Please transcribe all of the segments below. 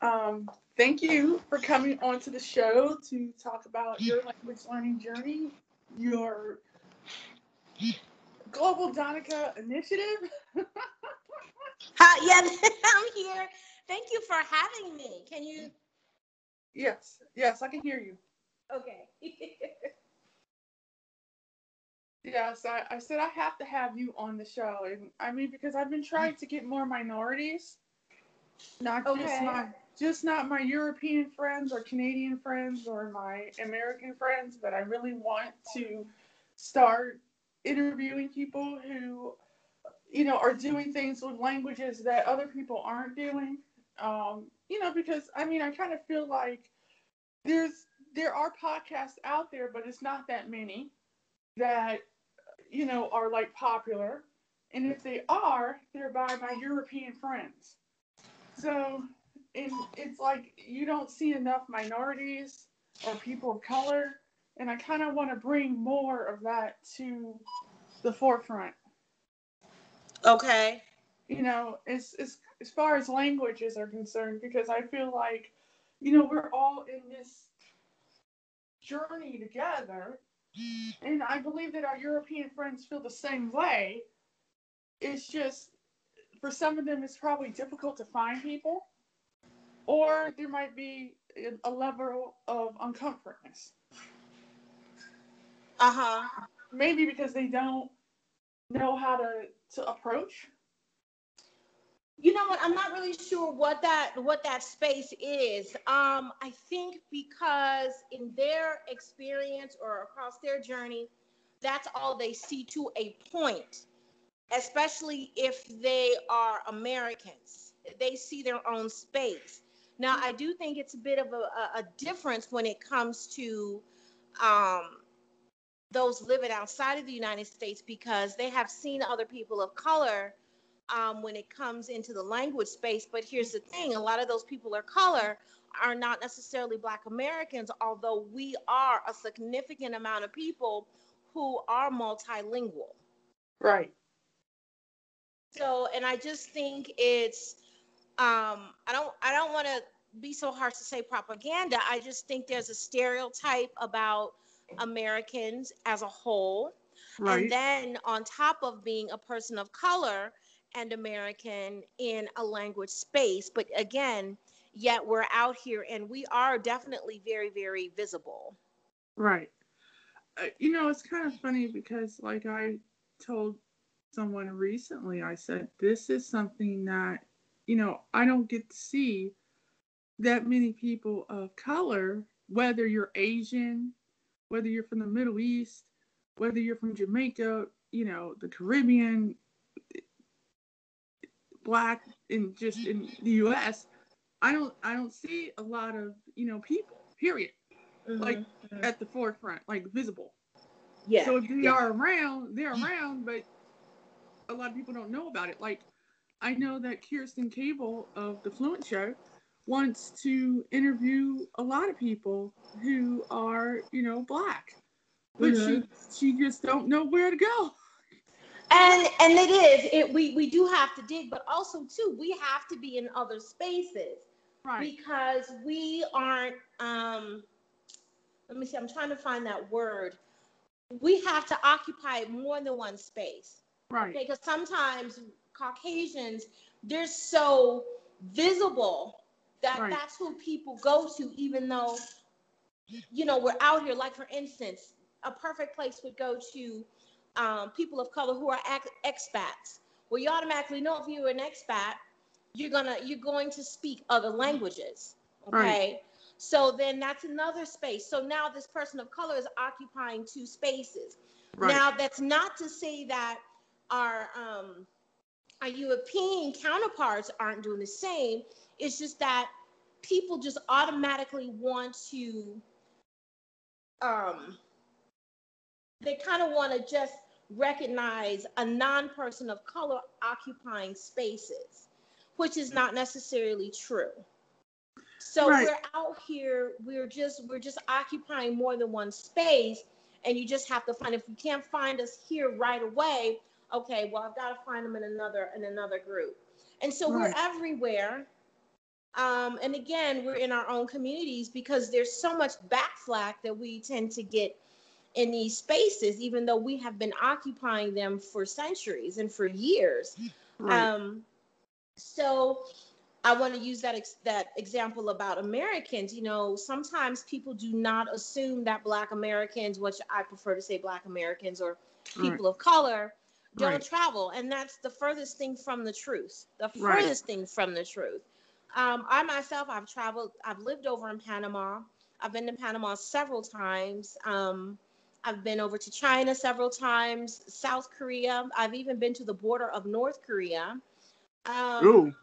Um, thank you for coming onto the show to talk about your language learning journey, your Global Donica initiative. Hi, yeah, I'm here. Thank you for having me. Can you? Yes, yes, I can hear you. Okay. yes, I, I said I have to have you on the show. And I mean, because I've been trying to get more minorities, not Okay. just my just not my European friends or Canadian friends or my American friends, but I really want to start interviewing people who, you know, are doing things with languages that other people aren't doing. Um, you know, because I mean, I kind of feel like there's there are podcasts out there, but it's not that many that you know are like popular, and if they are, they're by my European friends. So, and it's like you don't see enough minorities or people of color, and I kind of want to bring more of that to the forefront. okay. You know, as as as far as languages are concerned, because I feel like, you know, we're all in this journey together, and I believe that our European friends feel the same way. It's just for some of them, it's probably difficult to find people, or there might be a- level of uncomfortness. Uh huh. Maybe because they don't know how to, to approach. You know what? I'm not really sure what that what that space is. Um, I think because in their experience or across their journey, that's all they see to a point. Especially if they are Americans, they see their own space. Now, I do think it's a bit of a, a, difference when it comes to um, those living outside of the United States because they have seen other people of color um, when it comes into the language space. But here's the thing a lot of those people of color are not necessarily Black Americans, although we are a significant amount of people who are multilingual. Right. So, and I just think it's, um, I don't, I don't want to be so harsh to say propaganda. I just think there's a stereotype about Americans as a whole. Right. And then on top of being a person of color and American in a language space, but again, yet we're out here and we are definitely very, very visible. Right. Uh, you know, it's kind of funny because, like, I told someone recently, I said, this is something that, you know, I don't get to see that many people of color, whether you're Asian, whether you're from the Middle East, whether you're from Jamaica, you know, the Caribbean, black, and just in the US. I don't I don't see a lot of, you know, people, period, Like, Mhm. at the forefront, like visible. yeah. So if they yeah. are around, they're around, but a lot of people don't know about it. Like I know that Kerstin Cable of the Fluent Show wants to interview a lot of people who are, you know, black. But Mhm. she she just don't know where to go. and and it is it we we do have to dig but also too we have to be in other spaces Right. because we aren't um let me see i'm trying to find that word we have to occupy more than one space Right. okay because sometimes caucasians they're so visible that Right. that's who people go to even though you know we're out here like for instance a perfect place would go to um, people of color who are ex- expats well you automatically know if you're an expat you're gonna you're going to speak other languages okay Right. so then that's another space so now this person of color is occupying two spaces Right. now that's not to say that our um, our European counterparts aren't doing the same. It's just that people just automatically want to um, they kind of want to just recognize a non-person of color occupying spaces, which is not necessarily true. So Right. we're out here, we're just we're just occupying more than one space, and you just have to find if you can't find us here right away, okay, well I've got to find them in another in another group. And so Right. we're everywhere. Um, and again, we're in our own communities because there's so much backflack that we tend to get in these spaces, even though we have been occupying them for centuries and for years. Right. Um, so I want to use that ex- that example about Americans. You know, sometimes people do not assume that Black Americans, which I prefer to say Black Americans or Right. people of color, don't Right. travel, and that's the furthest thing from the truth. The Right. furthest thing from the truth. Um, I myself, I've traveled. I've lived over in Panama. I've been to Panama several times. Um, I've been over to China several times, South Korea. I've even been to the border of North Korea. Um,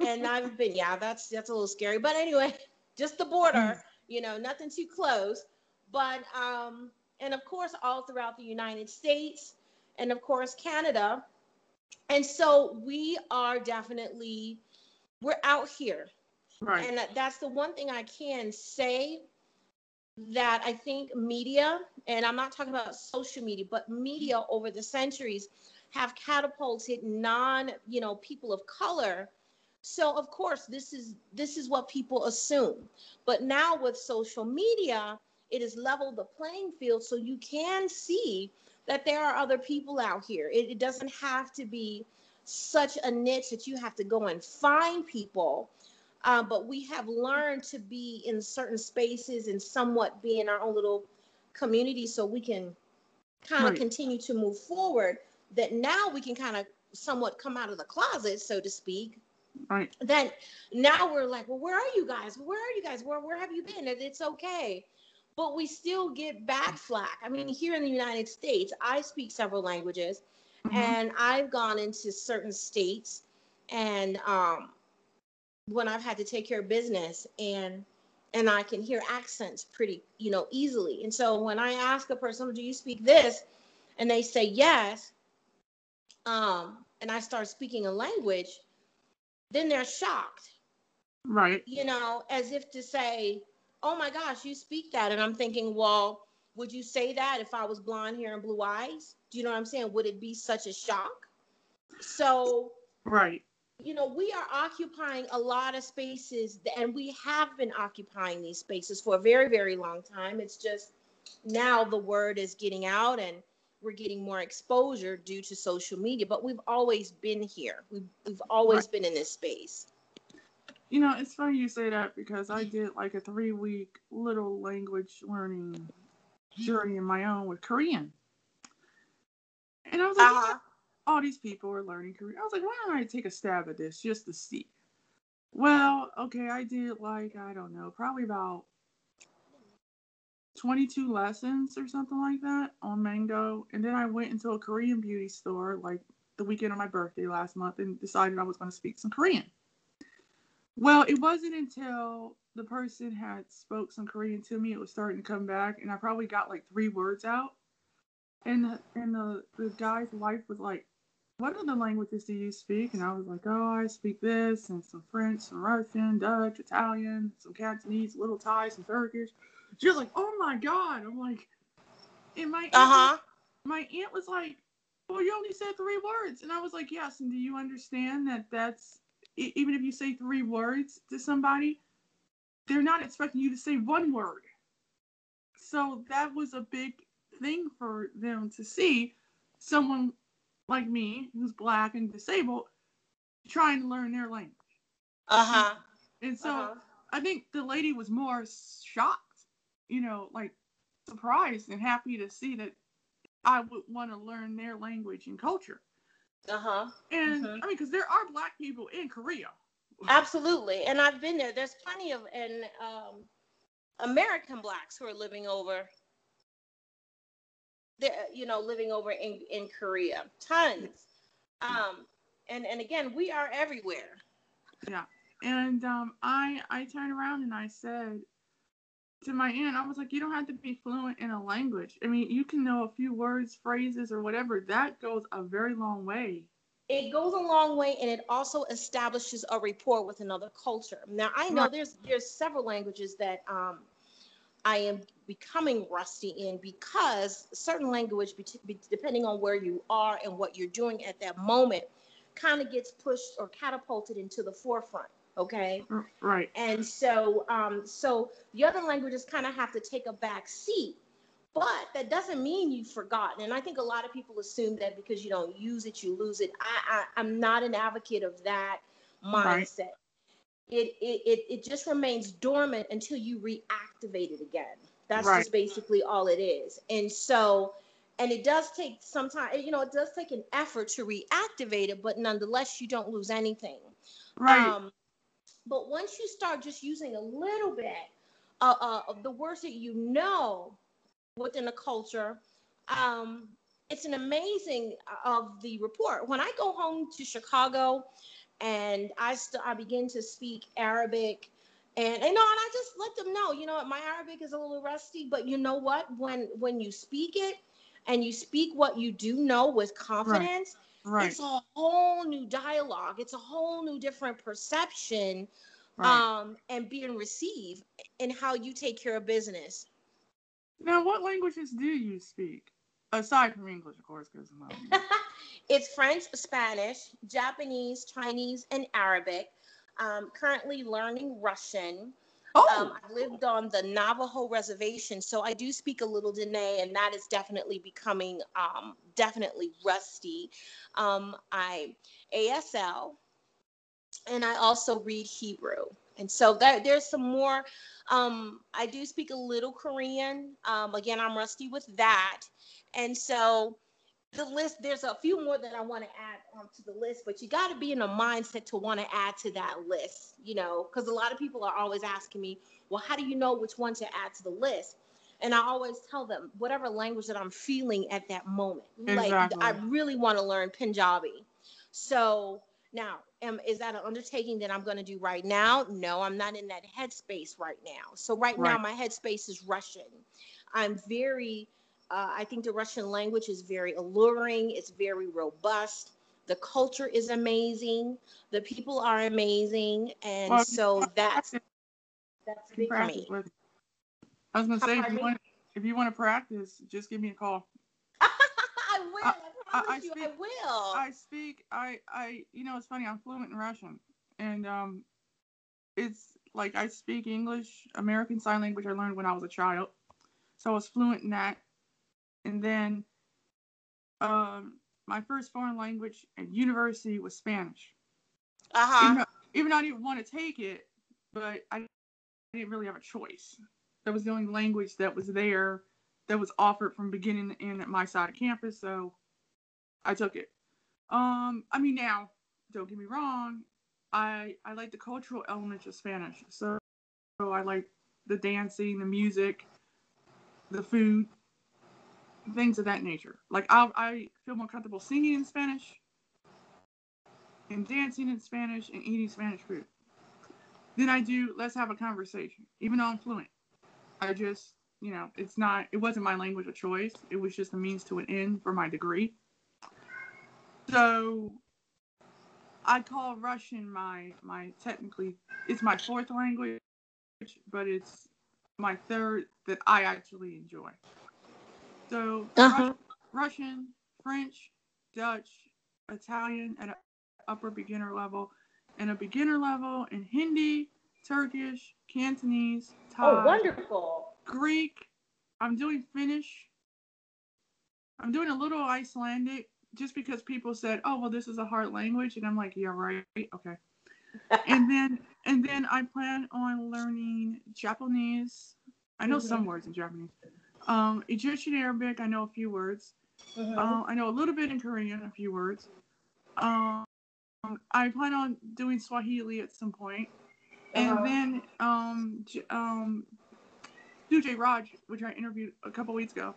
and I've been, yeah, that's that's a little scary. But anyway, just the border, you know, nothing too close. But um, and of course, all throughout the United States, and of course, Canada. And so we are definitely we're out here Right. and that's the one thing I can say that I think media, and I'm not talking about social media, but media over the centuries have catapulted non, you know, people of color. So of course, this is this is what people assume. But now with social media, it has leveled the playing field so you can see that there are other people out here. It, it doesn't have to be such a niche that you have to go and find people uh, but we have learned to be in certain spaces and somewhat be in our own little community so we can kind of Right. continue to move forward that now we can kind of somewhat come out of the closet so to speak Right. then now we're like well where are you guys where are you guys where, where have you been And it's okay but we still get back flack i mean here in the united states i speak several languages Mhm. and I've gone into certain states and um when I've had to take care of business and and I can hear accents pretty, you know, easily. And so when I ask a person, "Do you speak this?" and they say yes, um, and I start speaking a language, then they're shocked, Right. you know, as if to say, "Oh my gosh, you speak that," and I'm thinking, well. Would you say that if I was blonde hair and blue eyes? Do you know what I'm saying? Would it be such a shock? So, Right. you know, we are occupying a lot of spaces, and we have been occupying these spaces for a very, very long time. It's just now the word is getting out and we're getting more exposure due to social media, but we've always been here. We've, we've always been in this space. You know, it's funny you say that because I did like a three week little language learning journey in my own with Korean. And I was like, Uh-huh. all these people are learning Korean. I was like, why don't I take a stab at this just to see? Well, okay, I did like, I don't know, probably about 22 lessons or something like that on Mango. And then I went into a Korean beauty store like the weekend of my birthday last month and decided I was going to speak some Korean. Well, it wasn't until the person had spoke some Korean to me, it was starting to come back, and I probably got like three words out. And the, and the, the guy's wife was like, "What other languages do you speak?" And I was like, "Oh, I speak this and some French, some Russian, Dutch, Italian, some Cantonese, little Thai, some Turkish." She was like, "Oh my god!" I'm like, and my Uh huh. my aunt was like, "Well, you only said three words," and I was like, "Yes." And do you understand that that's even if you say three words to somebody, they're not expecting you to say one word. So that was a big thing for them to see someone like me, who's black and disabled, trying to learn their language. Uh huh. And so Uh-huh. I think the lady was more shocked, you know, like surprised and happy to see that I would want to learn their language and culture. Uh huh. And Mhm. I mean, because there are black people in Korea. Absolutely. And I've been there. There's plenty of and um, American blacks who are living over there, you know, living over in, in Korea. Tons. Um, and, and again, we are everywhere. Yeah. And um, I I turned around and I said to my aunt, I was like, you don't have to be fluent in a language. I mean, you can know a few words, phrases, or whatever. That goes a very long way. It goes a long way and it also establishes a rapport with another culture. Now I know Right. there's there's several languages that um I am becoming rusty in because certain language, depending on where you are and what you're doing at that moment, kind of gets pushed or catapulted into the forefront. Okay. Right. And so, um, so the other languages kind of have to take a back seat, but that doesn't mean you've forgotten. And I think a lot of people assume that because you don't use it, you lose it. I, I am not an advocate of that mindset. Right. It, it it it just remains dormant until you reactivate it again. That's right. just basically all it is. And so, and it does take some time. You know, it does take an effort to reactivate it, but nonetheless, you don't lose anything. Right. Um, but once you start just using a little bit uh, uh, of the words that you know within a culture, um, it's an amazing uh, of the report. When I go home to Chicago and I st- I begin to speak Arabic and you know and I just let them know, you know what, my Arabic is a little rusty, but you know what? When when you speak it and you speak what you do know with confidence, Right. It's a whole new dialogue. It's a whole new different perception right. um, and being received and how you take care of business. Now, what languages do you speak? Aside from English, of course, because it's French, Spanish, Japanese, Chinese, and Arabic. Um, currently learning Russian. Oh. Um, I lived on the Navajo reservation, so I do speak a little Dene, and that is definitely becoming um, definitely rusty. Um, I ASL, and I also read Hebrew, and so there, there's some more. Um, I do speak a little Korean. Um, again, I'm rusty with that, and so the list there's a few more that i want to add onto the list but you got to be in a mindset to want to add to that list you know? Because a lot of people are always asking me well how do you know which one to add to the list? And i always tell them whatever language that i'm feeling at that moment. Exactly. like i really want to learn punjabi. So now am, is that an undertaking that i'm going to do right now? No i'm not in that headspace right now. So right, right. now my headspace is russian. I'm very uh, I think the Russian language is very alluring, it's very robust. The culture is amazing. The people are amazing, and well, so that's that's big for me. With, I was gonna say if you, want, if you want to practice, just give me a call. I will. I, I promise I, I you, speak, I will. I speak. I I you know it's funny. I'm fluent in Russian, and um, it's like I speak English, American Sign Language. I learned when I was a child, so I was fluent in that and then um, my first foreign language at university was Spanish. Uh-huh. Even, though, even though I didn't want to take it, but I didn't really have a choice. That was the only language that was there that was offered from beginning to end at my side of campus, so I took it. Um, I mean now, don't get me wrong, I I like the cultural elements of Spanish. So, so I like the dancing, the music, the food things of that nature. Like I, I feel more comfortable singing in Spanish and dancing in Spanish and eating Spanish food than I do let's have a conversation, even though I'm fluent. I just, you know, it's not, it wasn't my language of choice. It was just a means to an end for my degree. So I call Russian my, my technically, it's my fourth language, but it's my third that I actually enjoy. So uh-huh. Russian, French, Dutch, Italian at an upper beginner level, and a beginner level in Hindi, Turkish, Cantonese, Thai, oh, wonderful. Greek. I'm doing Finnish. I'm doing a little Icelandic just because people said, "Oh, well, this is a hard language," and I'm like, "Yeah, right, okay." and then and then I plan on learning Japanese. I know mm-hmm. some words in Japanese. Um, Egyptian Arabic, I know a few words. Mm-hmm. Uh, I know a little bit in Korean, a few words. Um, I plan on doing Swahili at some point. And uh-huh. then um, um, Sujay Raj, which I interviewed a couple weeks ago,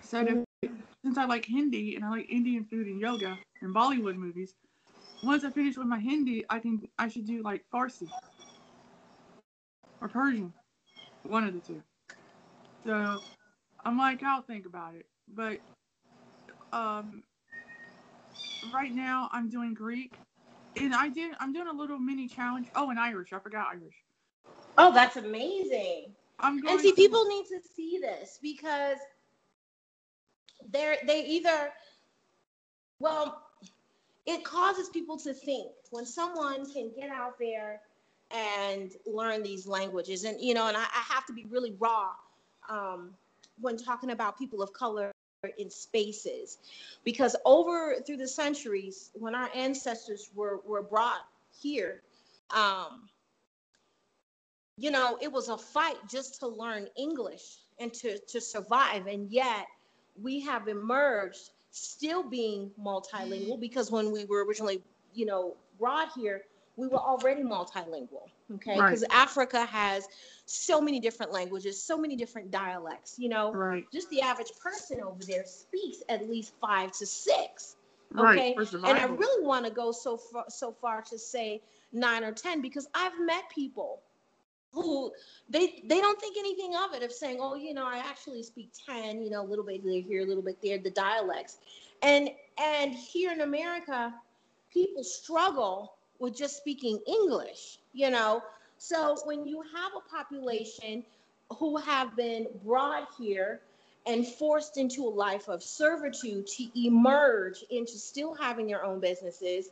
said mm-hmm. if, since I like Hindi and I like Indian food and yoga and Bollywood movies, once I finish with my Hindi, I can I should do like Farsi or Persian, one of the two. So I'm like, I'll think about it. But um, right now I'm doing Greek, and I did. I'm doing a little mini challenge. Oh, and Irish. I forgot Irish. Oh, that's amazing. I'm going and see, to... people need to see this because they're they either well it causes people to think when someone can get out there and learn these languages. And, you know, and I, I have to be really raw um, when talking about people of color in spaces. Because over through the centuries when our ancestors were were brought here um you know it was a fight just to learn english and to to survive. And yet we have emerged still being multilingual because when we were originally you know brought here we were already multilingual okay? Because Right. africa has so many different languages so many different dialects you know? Right. just the average person over there speaks at least five to six okay? For and i really want to go so far so far to say nine or ten because i've met people who they they don't think anything of it of saying oh you know i actually speak 10 you know a little bit here a little bit there the dialects. And and here in america people struggle with just speaking english you know so when you have a population who have been brought here and forced into a life of servitude to emerge into still having their own businesses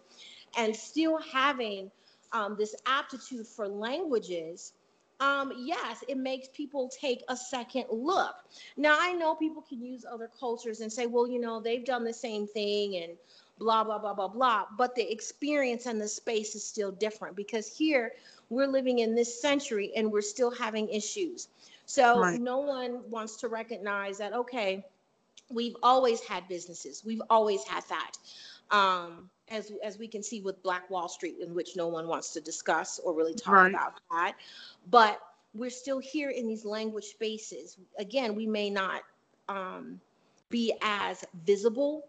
and still having um, this aptitude for languages um, yes, it makes people take a second look. Now, I know people can use other cultures and say, well, you know, they've done the same thing and blah, blah, blah, blah, blah. But the experience and the space is still different because here we're living in this century and we're still having issues. So Right. no one wants to recognize that, okay, we've always had businesses, we've always had that. Um, as, as we can see with Black Wall Street, in which no one wants to discuss or really talk Right. about that but we're still here in these language spaces. Again, we may not um, be as visible,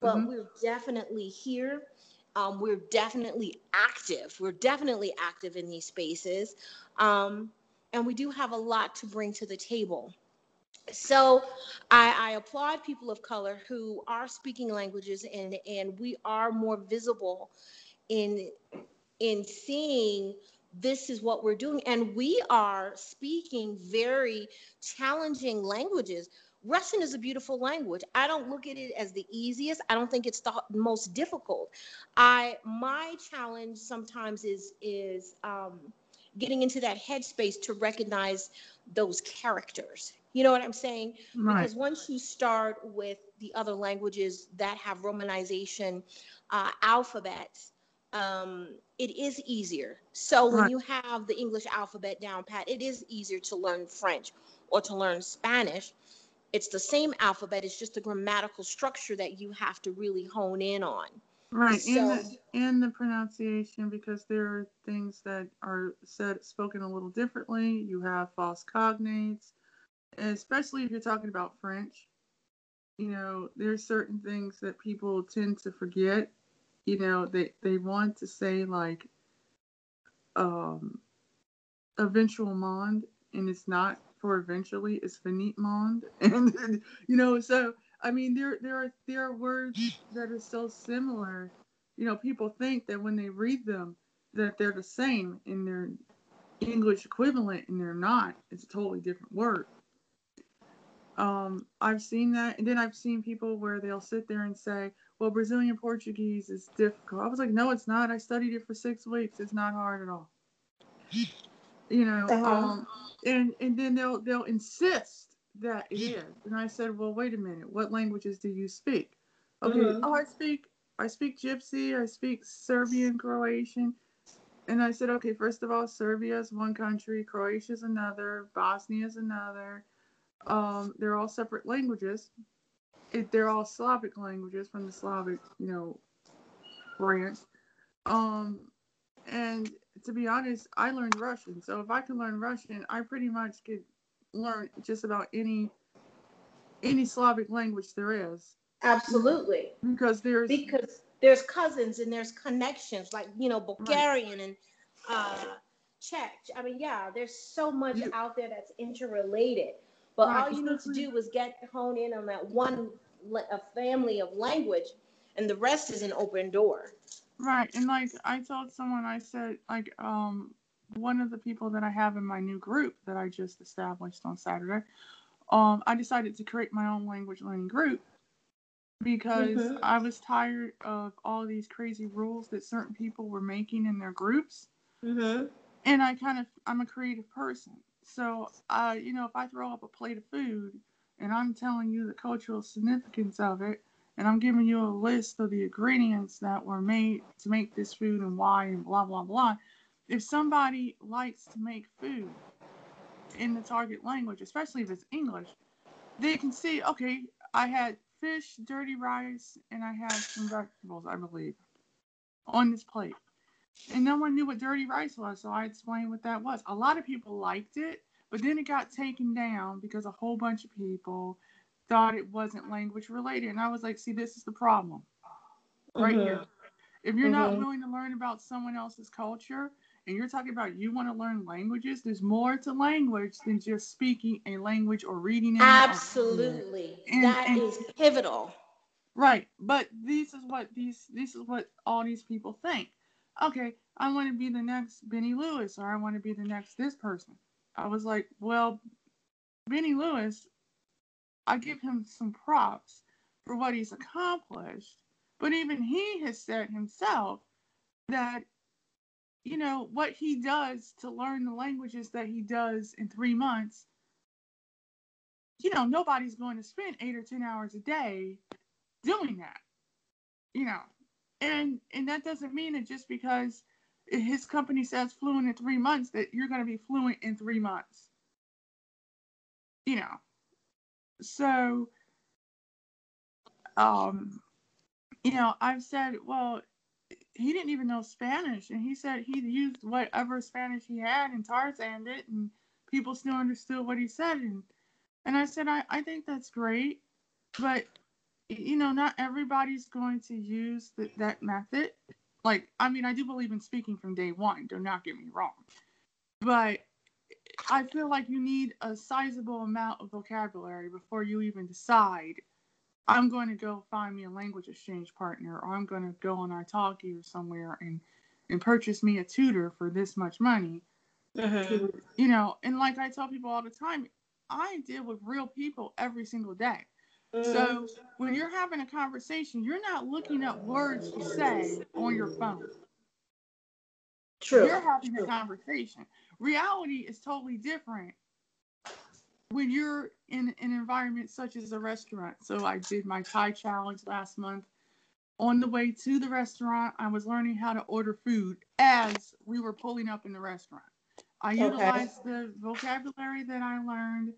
but Mhm. we're definitely here. Um, we're definitely active. We're definitely active in these spaces. Um, and we do have a lot to bring to the table. So I, I applaud people of color who are speaking languages and, and we are more visible in in seeing this is what we're doing and we are speaking very challenging languages russian is a beautiful language. I don't look at it as the easiest. I don't think it's the most difficult. I my challenge sometimes is is um, getting into that headspace to recognize those characters. You know what i'm saying? Right. because once you start with the other languages that have romanization uh, alphabets um, it is easier. So when you have the english alphabet down pat it is easier to learn french or to learn spanish it's the same alphabet it's just the grammatical structure that you have to really hone in on Right, and the, and the pronunciation because there are things that are said spoken a little differently. You have false cognates, especially if you're talking about French. You know, there's certain things that people tend to forget. You know, they they want to say like um eventual monde, and it's not for eventually. is finite monde, and you know, so I mean, there there are there are words that are so similar. You know, people think that when they read them that they're the same in their English equivalent, and they're not. It's a totally different word. Um, I've seen that, and then I've seen people where they'll sit there and say, "Well, Brazilian Portuguese is difficult." I was like, "No, it's not. I studied it for six weeks. It's not hard at all." You know, Uh-huh. um, and and then they'll they'll insist that it is, and I said, "Well, wait a minute. What languages do you speak?" Okay, Mhm. oh, I speak I speak Gypsy. I speak Serbian, Croatian. And I said, okay, first of all, Serbia is one country, Croatia is another, Bosnia is another. Um, they're all separate languages. It, they're all Slavic languages from the Slavic, you know, branch. Um, and to be honest, I learned Russian. So if I can learn Russian, I pretty much could learn just about any any Slavic language there is. Absolutely. Because there's because there's cousins and there's connections like you know bulgarian and uh czech. I mean yeah there's so much You- out there that's interrelated. But Right, all you need to do is get hone in on that one a family of language and the rest is an open door Right, and like I told someone, I said like um one of the people that I have in my new group that I just established on Saturday, um I decided to create my own language learning group, because Mhm. I was tired of all these crazy rules that certain people were making in their groups. Mm-hmm. And I kind of, I'm a creative person. So, uh, you know, if I throw up a plate of food and I'm telling you the cultural significance of it, and I'm giving you a list of the ingredients that were made to make this food and why and blah, blah, blah. If somebody likes to make food in the target language, especially if it's English, they can see, okay, I had fish, dirty rice, and I had some vegetables, I believe, on this plate. And no one knew what dirty rice was, so I explained what that was. A lot of people liked it, but then it got taken down because a whole bunch of people thought it wasn't language related. And I was like, see, this is the problem right Mhm. here. If you're not Mhm. willing to learn about someone else's culture and you're talking about you want to learn languages, there's more to language than just speaking a language or reading it. Absolutely. And- That and- is pivotal. Right, but this is what these this is what all these people think. Okay, I want to be the next Benny Lewis, or I want to be the next this person. I was like, well, Benny Lewis, I give him some props for what he's accomplished, but even he has said himself that you know what he does to learn the languages that he does in three months. You know, nobody's going to spend eight or ten hours a day doing that you know and and that doesn't mean that just because his company says fluent in three months that you're going to be fluent in three months you know so um you know i've said well he didn't even know spanish and he said he used whatever spanish he had and tarzan it and people still understood what he said and and i said i, I think that's great but you know, not everybody's going to use th- that method. Like, I mean, I do believe in speaking from day one. Do not get me wrong, but I feel like you need a sizable amount of vocabulary before you even decide. I'm going to go find me a language exchange partner, or I'm going to go on Italki or somewhere and and purchase me a tutor for this much money. Mhm. You know, and like I tell people all the time, I deal with real people every single day. So when you're having a conversation, you're not looking up words to say on your phone. True. You're having a conversation. Reality is totally different when you're in an environment such as a restaurant. So I did my Thai challenge last month. On the way to the restaurant, I was learning how to order food as we were pulling up in the restaurant. I Okay. utilized the vocabulary that I learned.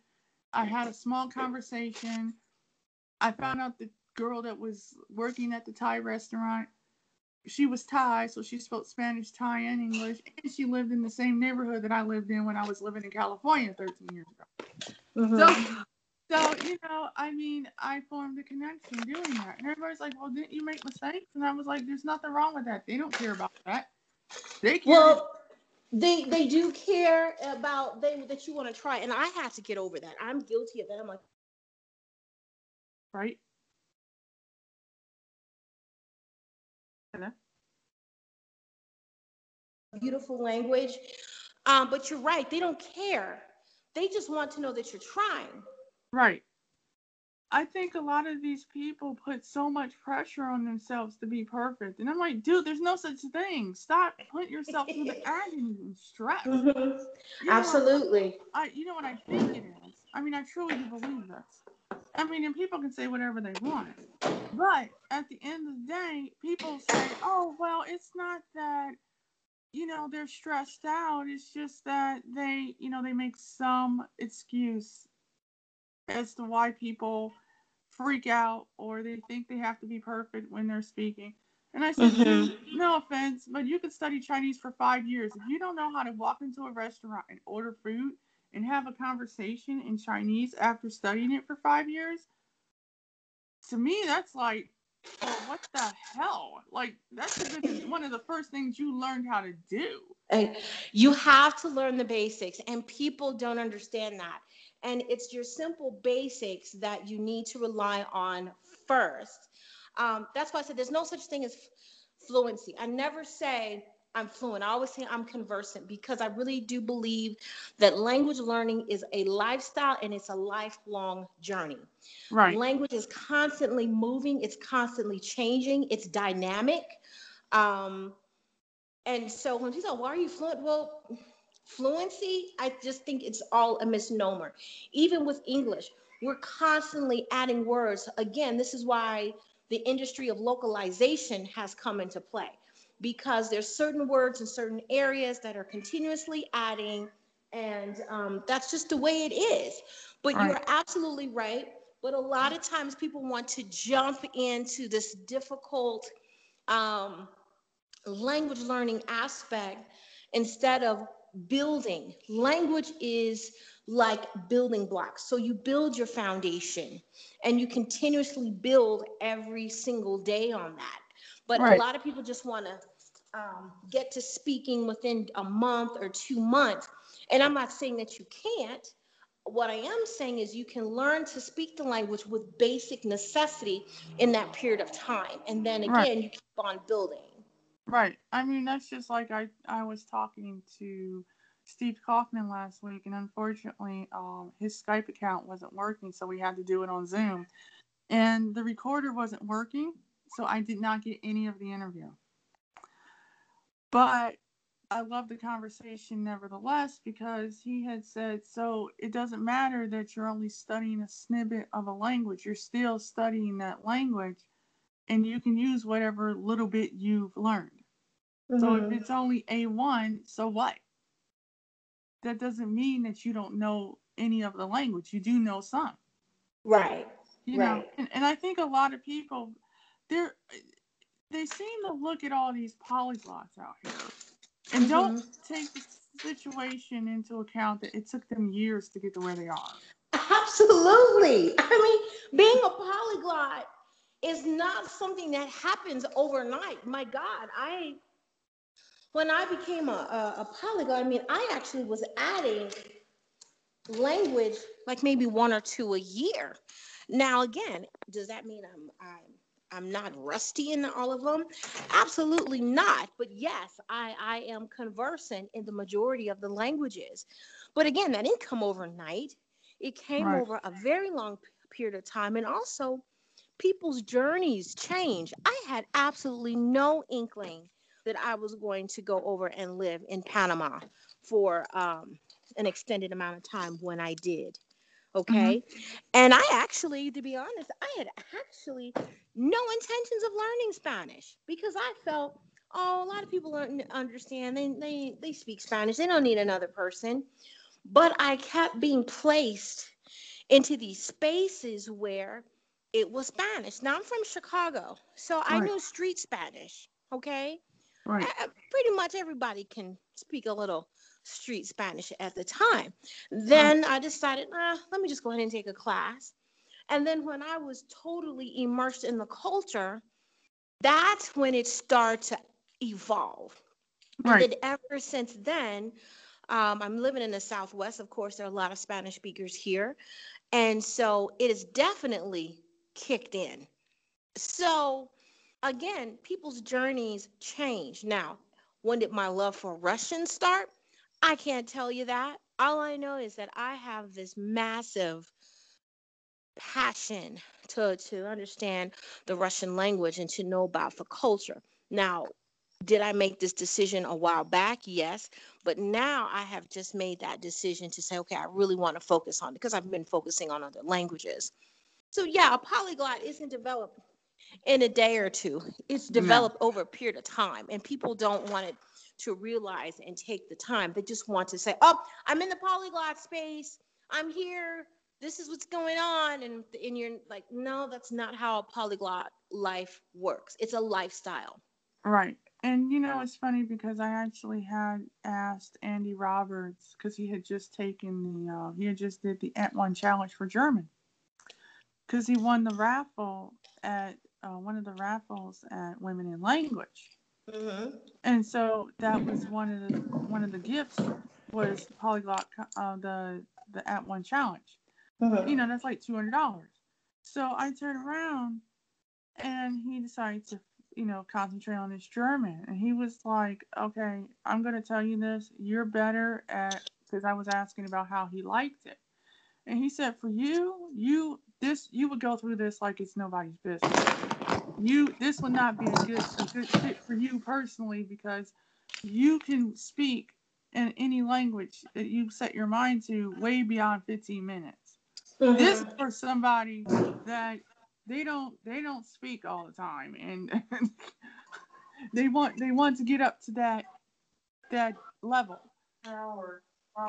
I had a small conversation. I found out the girl that was working at the Thai restaurant, she was Thai, so she spoke Spanish, Thai, and English, and she lived in the same neighborhood that I lived in when I was living in California 13 years ago. Mhm. So, so you know, I mean, I formed a connection doing that, and everybody's like, "Well, didn't you make mistakes?" And I was like, "There's nothing wrong with that. They don't care about that. They care." Well, they they do care about they that you want to try, and I had to get over that. I'm guilty of that. I'm like, right? Beautiful language, um, but you're right. They don't care. They just want to know that you're trying. Right. I think a lot of these people put so much pressure on themselves to be perfect. And I'm like, dude, there's no such thing. Stop putting yourself through the agony and stress. You know, Absolutely. I, you know what I think it is? I mean, I truly do believe this. I mean, and people can say whatever they want. But at the end of the day, people say, oh, well, it's not that, you know, they're stressed out. It's just that they, you know, they make some excuse as to why people freak out or they think they have to be perfect when they're speaking. And I said, Mhm. No offense, but you could study Chinese for five years. If you don't know how to walk into a restaurant and order food and have a conversation in Chinese after studying it for five years, to me, that's like, oh, what the hell? Like, that's one of the first things you learned how to do. And you have to learn the basics, and people don't understand that. And it's your simple basics that you need to rely on first. Um, that's why I said there's no such thing as fluency. I never say I'm fluent. I always say I'm conversant because I really do believe that language learning is a lifestyle and it's a lifelong journey. Right. Language is constantly moving, it's constantly changing, it's dynamic. Um, and so when people say, why are you fluent? Well, fluency, I just think it's all a misnomer. Even with English, we're constantly adding words. Again, this is why the industry of localization has come into play because there's certain words in certain areas that are continuously adding and um, that's just the way it is. But you're absolutely right but a lot of times people want to jump into this difficult um, language learning aspect instead of building. Language is like building blocks. So you build your foundation and you continuously build every single day on that. But right. a lot of people just want to um, get to speaking within a month or two months. And I'm not saying that you can't. What I am saying is you can learn to speak the language with basic necessity in that period of time. And then again, right. you keep on building. Right. I mean, that's just like I, I was talking to Steve Kaufmann last week, and unfortunately, um, his Skype account wasn't working, so we had to do it on Zoom. And the recorder wasn't working, so I did not get any of the interview. But I love the conversation nevertheless because he had said, so it doesn't matter that you're only studying a snippet of a language, you're still studying that language and you can use whatever little bit you've learned. Mm-hmm. So if mm-hmm. it's only A1, so what? That doesn't mean that you don't know any of the language. You do know some. Right. You right. know, and, and I think a lot of people, they're they seem to look at all these polyglots out here and mm-hmm. don't take the situation into account that it took them years to get to where they are. Absolutely. I mean, being a polyglot is not something that happens overnight. My God, I when I became a, a, a polyglot, I mean, I actually was adding language like maybe one or two a year. Now, again, does that mean I'm I'm I'm not rusty in all of them. Absolutely not. But yes, I, I am conversant in the majority of the languages. But again, that didn't come overnight. It came right. over a very long period of time. And also, people's journeys change. I had absolutely no inkling that I was going to go over and live in Panama for um, an extended amount of time when I did. Okay. Mm-hmm. And I actually, to be honest, I had actually no intentions of learning Spanish because I felt, oh, a lot of people don't understand. They, they, they speak Spanish. They don't need another person. But I kept being placed into these spaces where it was Spanish. Now I'm from Chicago, so right. I knew street Spanish. Okay. Right. I, pretty much everybody can speak a little street Spanish at the time. Then I decided, ah, let me just go ahead and take a class. And then when I was totally immersed in the culture, that's when it started to evolve. Right. And ever since then, um, I'm living in the Southwest. Of course, there are a lot of Spanish speakers here. And so it is definitely kicked in. So again, people's journeys change. Now, when did my love for Russian start? I can't tell you that. All I know is that I have this massive passion to to understand the Russian language and to know about the culture. Now, did I make this decision a while back? Yes, but now I have just made that decision to say, okay, I really want to focus on because I've been focusing on other languages. So yeah, a polyglot isn't developed in a day or two. It's developed no. over a period of time, and people don't want it to realize and take the time. They just want to say, "Oh, I'm in the polyglot space. I'm here. This is what's going on." And and you're like, "No, that's not how a polyglot life works. It's a lifestyle." Right. And you know, it's funny because I actually had asked Andy Roberts because he had just taken the uh, he had just did the Add1 challenge for German because he won the raffle at uh, one of the raffles at Women in Language. Mm-hmm. And so that was one of the one of the gifts was polyglot uh, the the Add1 challenge. Mm-hmm. You know that's like two hundred dollars. So I turned around and he decided to you know, concentrate on his German. And he was like, okay, I'm going to tell you this. You're better at, because I was asking about how he liked it. And he said, for you, you, this, you would go through this like it's nobody's business. You, this would not be a good, a good fit for you personally because you can speak in any language that you set your mind to way beyond 15 minutes. Mhm. This is for somebody that they don't they don't speak all the time and they want they want to get up to that that level.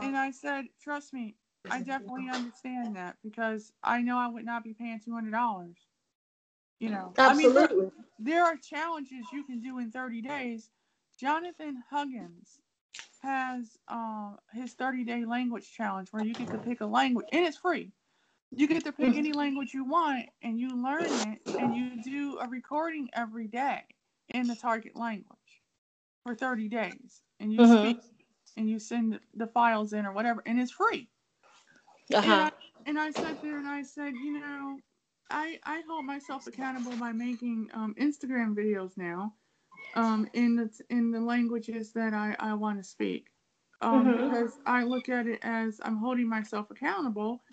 And I said, trust me, I definitely understand that because I know I would not be paying two hundred dollars. You know, I mean, there- Absolutely. there are challenges you can do in 30 days. Jonathan Huggins has uh, his 30 day language challenge where you get to pick a language and it's free. You get to pick any language you want and you learn it and you do a recording every day in the target language for 30 days and you Mhm. speak and you send the files in or whatever and it's free. And, Uh-huh. I, and I sat there and I said, you know, I, I hold myself accountable by making um, Instagram videos now um, in the in the languages that I, I want to speak. Um, Mhm. Because I look at it as I'm holding myself accountable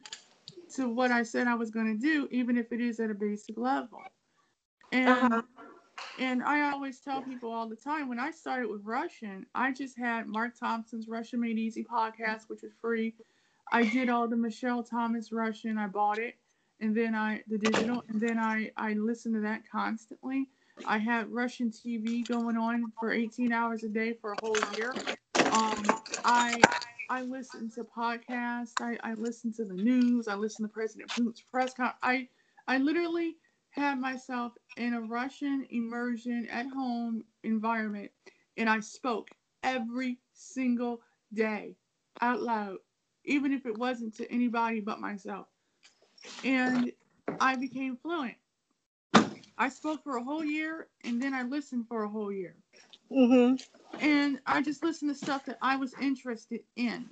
to what I said I was going to do, even if it is at a basic level. And Uh-huh. and I always tell people all the time when I started with Russian, I just had Mark Thompson's Russian Made Easy podcast, which was free. I did all the Michel Thomas Russian. I bought it, and then I the digital, and then I I listen to that constantly. I had Russian TV going on for 18 hours a day for a whole year. Um, I I listened to podcasts. I I listened to the news. I listened to President Putin's press con. I I literally had myself in a Russian immersion at home environment and I spoke every single day out loud, even if it wasn't to anybody but myself. And I became fluent. I spoke for a whole year and then I listened for a whole year. Mhm. And I just listened to stuff that I was interested in.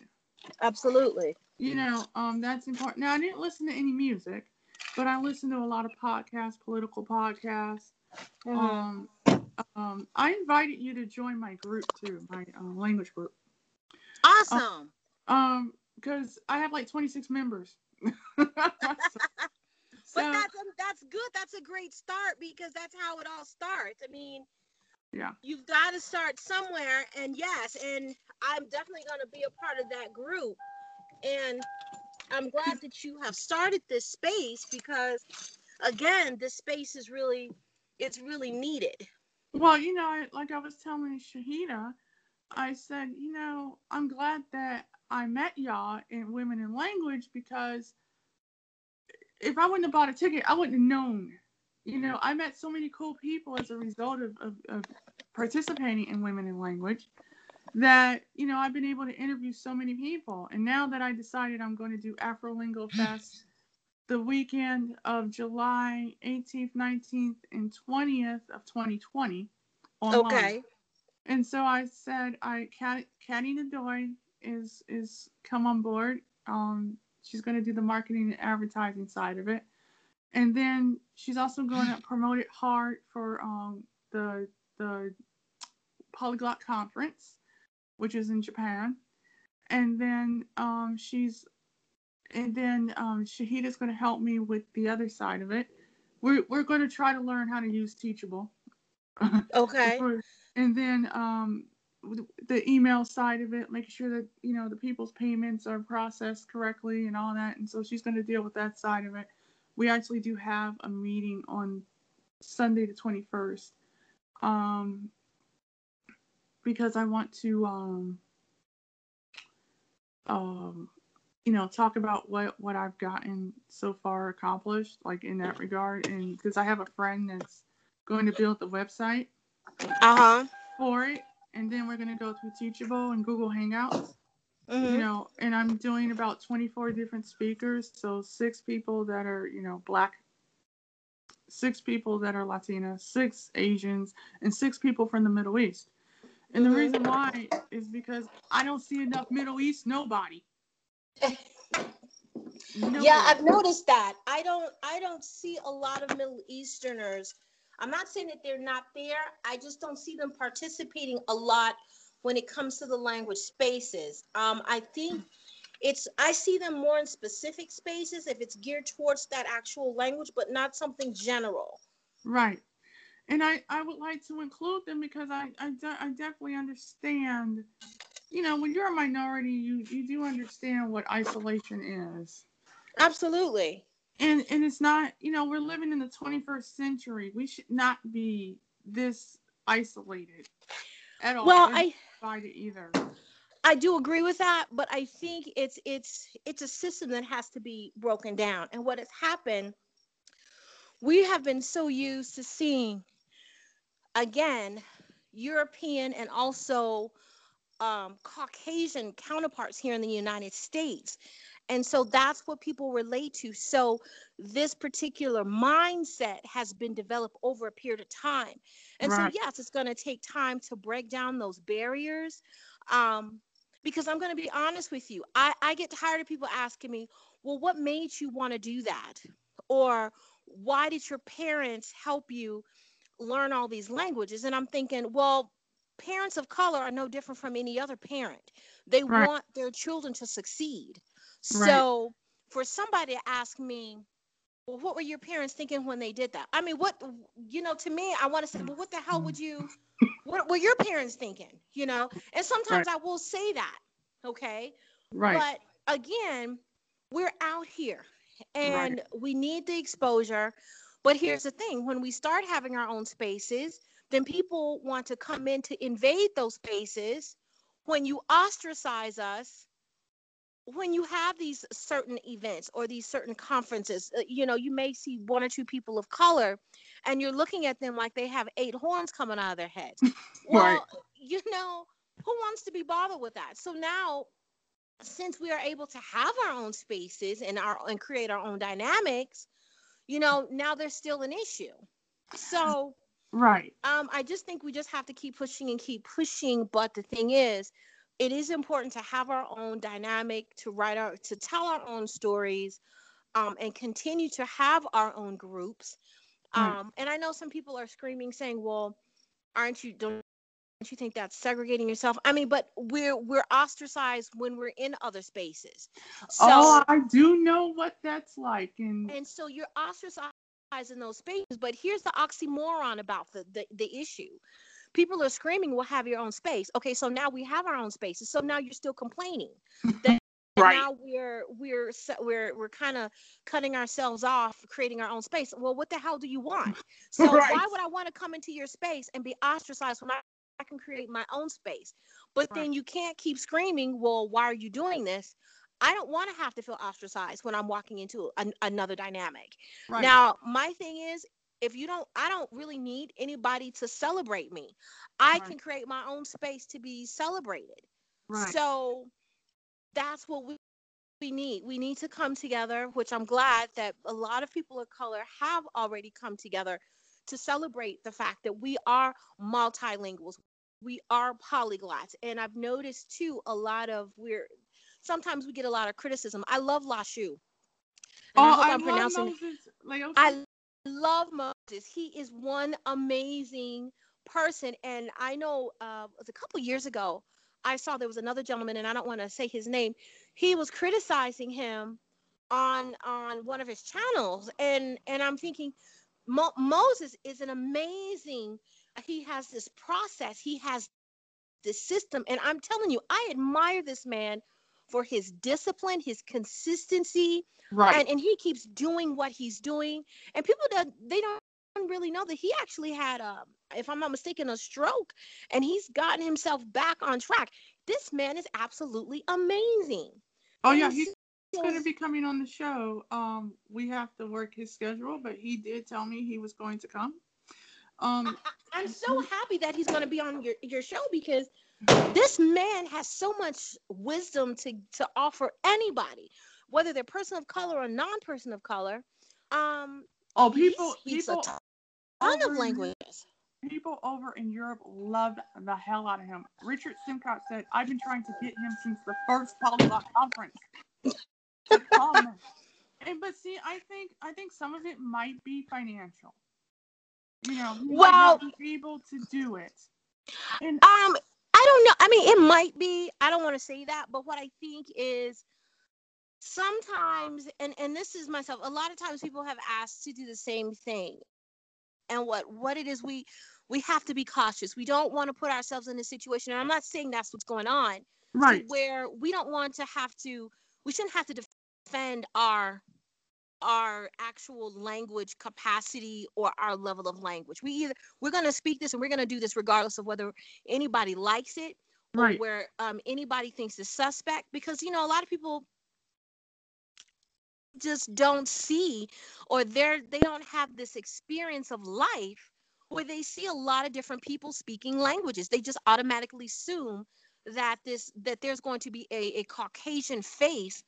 Absolutely. you know, um, that's important. Now, I didn't listen to any music, but I listened to a lot of podcasts, political podcasts. Mhm. Um, um, I invited you to join my group too, my um, language group. Awesome. Um, because I have like 26 members. But that's that's good. That's a great start because that's how it all starts. I mean, Yeah. you've got to start somewhere, and yes, and I'm definitely going to be a part of that group. And I'm glad that you have started this space because, again, this space is really, it's really needed. well, you know, like I was telling Shahida, I said, you know, I'm glad that I met y'all in Women in Language because if I wouldn't have bought a ticket, I wouldn't have known. You know, I met so many cool people as a result of, of, of participating in Women in Language that, you know, I've been able to interview so many people. And now that I decided I'm going to do Afrolingo Fest the weekend of July 18th, 19th, and 20th of 2020 online. Okay. And so I said, I Cat, Caddy Nadoy is is come on board. Um, she's going to do the marketing and advertising side of it, and then she's also going to promote it hard for um the the Polyglot Conference, which is in Japan, and then um she's and then um Shahida's going to help me with the other side of it. We're we're going to try to learn how to use Teachable. Okay. And then um the email side of it making sure that you know the people's payments are processed correctly and all that. And so she's going to deal with that side of it. We actually do have a meeting on sunday the 21st um because i want to um um you know talk about what what i've gotten so far accomplished like in that regard. And because i have a friend that's going to build the website Uh huh. for it, and then we're gonna go through Teachable and Google Hangouts. You hmm know, and I'm doing about 24 different speakers, so six people that are you know black, six people that are Latina, six Asians, and six people from the Middle East. And the Mhm. reason why is because I don't see enough Middle East nobody. Yeah, I've noticed that. I don't I don't see a lot of Middle Easterners. I'm not saying that they're not there. I just don't see them participating a lot when it comes to the language spaces. Um, I think it's I see them more in specific spaces if it's geared towards that actual language, but not something general. Right. And I, I would like to include them because I, I, de- I definitely understand, you know, when you're a minority, you, you do understand what isolation is. Absolutely. And and it's not, you know, we're living in the 21st century. We should not be this isolated at all. Well, Or I either. I do agree with that, but I think it's it's it's a system that has to be broken down. And what has happened, we have been so used to seeing again European and also um, Caucasian counterparts here in the United States. And so that's what people relate to. So this particular mindset has been developed over a period of time. And Right. so, yes, it's going to take time to break down those barriers. Um, because I'm going to be honest with you, I, I get tired of people asking me, well, what made you want to do that? Or why did your parents help you learn all these languages? And I'm thinking, well, parents of color are no different from any other parent. They Right. want their children to succeed. Right. So for somebody to ask me, well, what were your parents thinking when they did that? I mean, what, you know, to me, I want to say, well, what the hell would you, what were your parents thinking? You know, and sometimes I will say that, okay? Right. But again, we're out here and we need the exposure. But here's the thing when we start having our own spaces, then people want to come in to invade those spaces. When you ostracize us, when you have these certain events or these certain conferences, uh, you know, you may see one or two people of color and you're looking at them like they have eight horns coming out of their heads. Well, Right. you know, who wants to be bothered with that? So now since we are able to have our own spaces and our and create our own dynamics, you know, now there's still an issue. So right. um, I just think we just have to keep pushing and keep pushing. But the thing is, it is important to have our own dynamic, to write our, to tell our own stories, um, and continue to have our own groups. Right. Um, and I know some people are screaming, saying, "Well, aren't you don't?" Don't you think that's segregating yourself? I mean, but we're we're ostracized when we're in other spaces. So oh, I do know what that's like. And and so you're ostracized in those spaces. But here's the oxymoron about the, the the issue. People are screaming, "We'll have your own space." Okay, so now we have our own spaces. So now you're still complaining that Right. now we're we're we're we're kind of cutting ourselves off, creating our own space. Well, what the hell do you want? So Right. why would I want to come into your space and be ostracized when I, I can create my own space? But Right. then you can't keep screaming, "Well, why are you doing this?" I don't want to have to feel ostracized when I'm walking into an, another dynamic. right. Now, my thing is, if you don't, I don't really need anybody to celebrate me. I Right. can create my own space to be celebrated. right. So that's what we, we need. We need to come together, which I'm glad that a lot of people of color have already come together to celebrate the fact that we are multilinguals. We are polyglots. And I've noticed too a lot of we're sometimes we get a lot of criticism. I love Laoshu. Oh, I I I'm love pronouncing Moses. I love Moses. He is one amazing person. And I know uh, it was a couple years ago, I saw there was another gentleman, and I don't want to say his name. He was criticizing him on on one of his channels, and and I'm thinking, Mo- Moses is an amazing. He has this process. He has this system, and I'm telling you, I admire this man for his discipline, his consistency, right. and, and he keeps doing what he's doing and people don't they don't really know that he actually had a if i'm not mistaken a stroke and he's gotten himself back on track this man is absolutely amazing oh yeah, And he's so- going to be coming on the show. Um, we have to work his schedule, but he did tell me he was going to come. Um, I, am so happy that he's going to be on your, your show because this man has so much wisdom to to offer anybody whether they're person of color or non-person of color um oh, people, people, a ton of over- languages people over in Europe loved the hell out of him. Richard Simcott said, "I've been trying to get him since the first Polyglot conference." and but see, I think I think some of it might be financial. You know, he might Well- able to do it. And Um, don't know. I mean, it might be. I don't want to say that, but what I think is sometimes, and and this is myself. A lot of times, people have asked to do the same thing, and what what it is we we have to be cautious. We don't want to put ourselves in a situation. And I'm not saying that's what's going on. right, where we don't want to have to we shouldn't have to defend our our actual language capacity or our level of language. We either we're going to speak this and we're going to do this regardless of whether anybody likes it or right, where um, anybody thinks it's suspect because you know a lot of people just don't see or they're they don't have this experience of life where they see a lot of different people speaking languages. They just automatically assume that this that there's going to be a, a caucasian face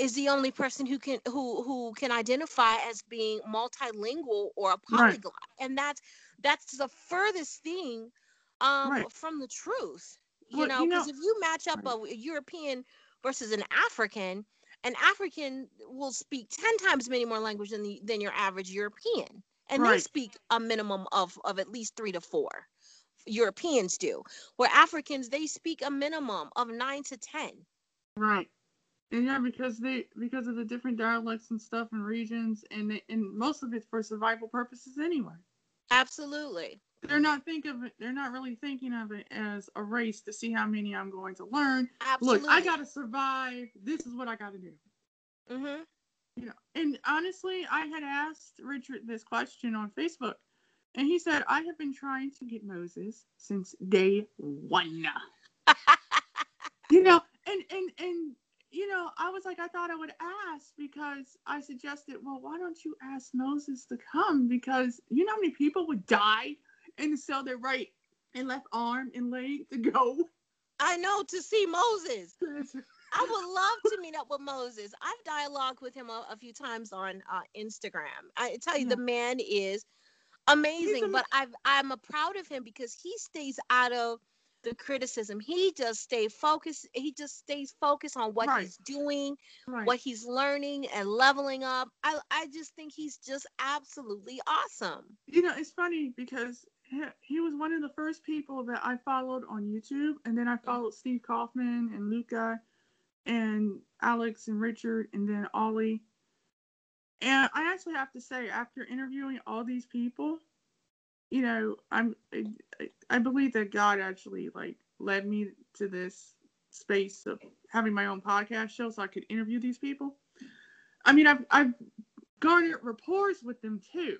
is the only person who can who who can identify as being multilingual or a Right. polyglot and that's that's the furthest thing um Right. from the truth you Well, know you because know- if you match up a, a european versus an african an african will speak 10 times many more language than the than your average european and they speak a minimum of of at least three to four europeans do where africans they speak a minimum of nine to ten right. And yeah, because they because of the different dialects and stuff and regions, and they, and most of it's for survival purposes anyway. absolutely They're not think of it. They're not really thinking of it as a race to see how many I'm going to learn. absolutely Look, I gotta survive. This is what I gotta do. hmm you know and honestly i had asked richard this question on facebook and he said i have been trying to get moses since day one you know and and and you know i was like i thought i would ask because i suggested well why don't you ask moses to come because you know how many people would die and sell their right and left arm and leg to go i know to see moses I would love to meet up with Moses. I've dialogued with him a, a few times on uh, Instagram. I tell you, Yeah. the man is amazing. ama- but I've, I'm proud of him because he stays out of the criticism. He just stay focused. He just stays focused on what Right. he's doing, right. what he's learning, and leveling up. I, I just think he's just absolutely awesome. You know, it's funny because he, he was one of the first people that I followed on YouTube, and then I mm. followed Steve Kaufmann and Luca and Alex and Richard and then Olly. And I actually have to say, after interviewing all these people, you know, I'm I, believe that God actually like led me to this space of having my own podcast show so I could interview these people. I mean, I've I've garnered rapport with them too,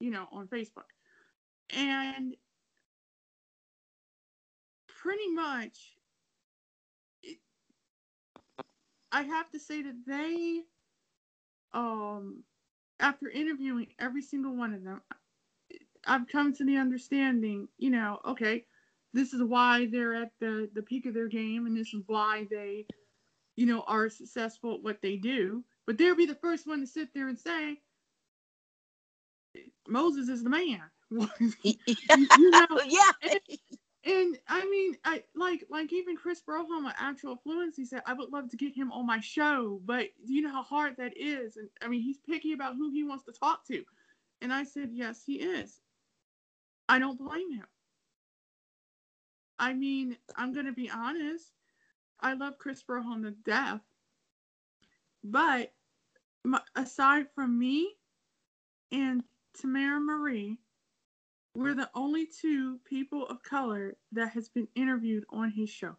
you know, on Facebook. And pretty much I have to say that they um after interviewing every single one of them I've come to the understanding, you know, okay, this is why they're at the the peak of their game and this is why they you know are successful at what they do. But they'll be the first one to sit there and say Moses is the man. you, you know, yeah. and I mean, I like like even Chris Broholm, an actual fluency, said I would love to get him on my show, but do you know how hard that is? And I mean, he's picky about who he wants to talk to. And I said, yes, he is. I don't blame him. I mean, I'm gonna be honest. I love Chris Broholm to death, but my, aside from me and Tamara Marie, we're the only two people of color that has been interviewed on his show.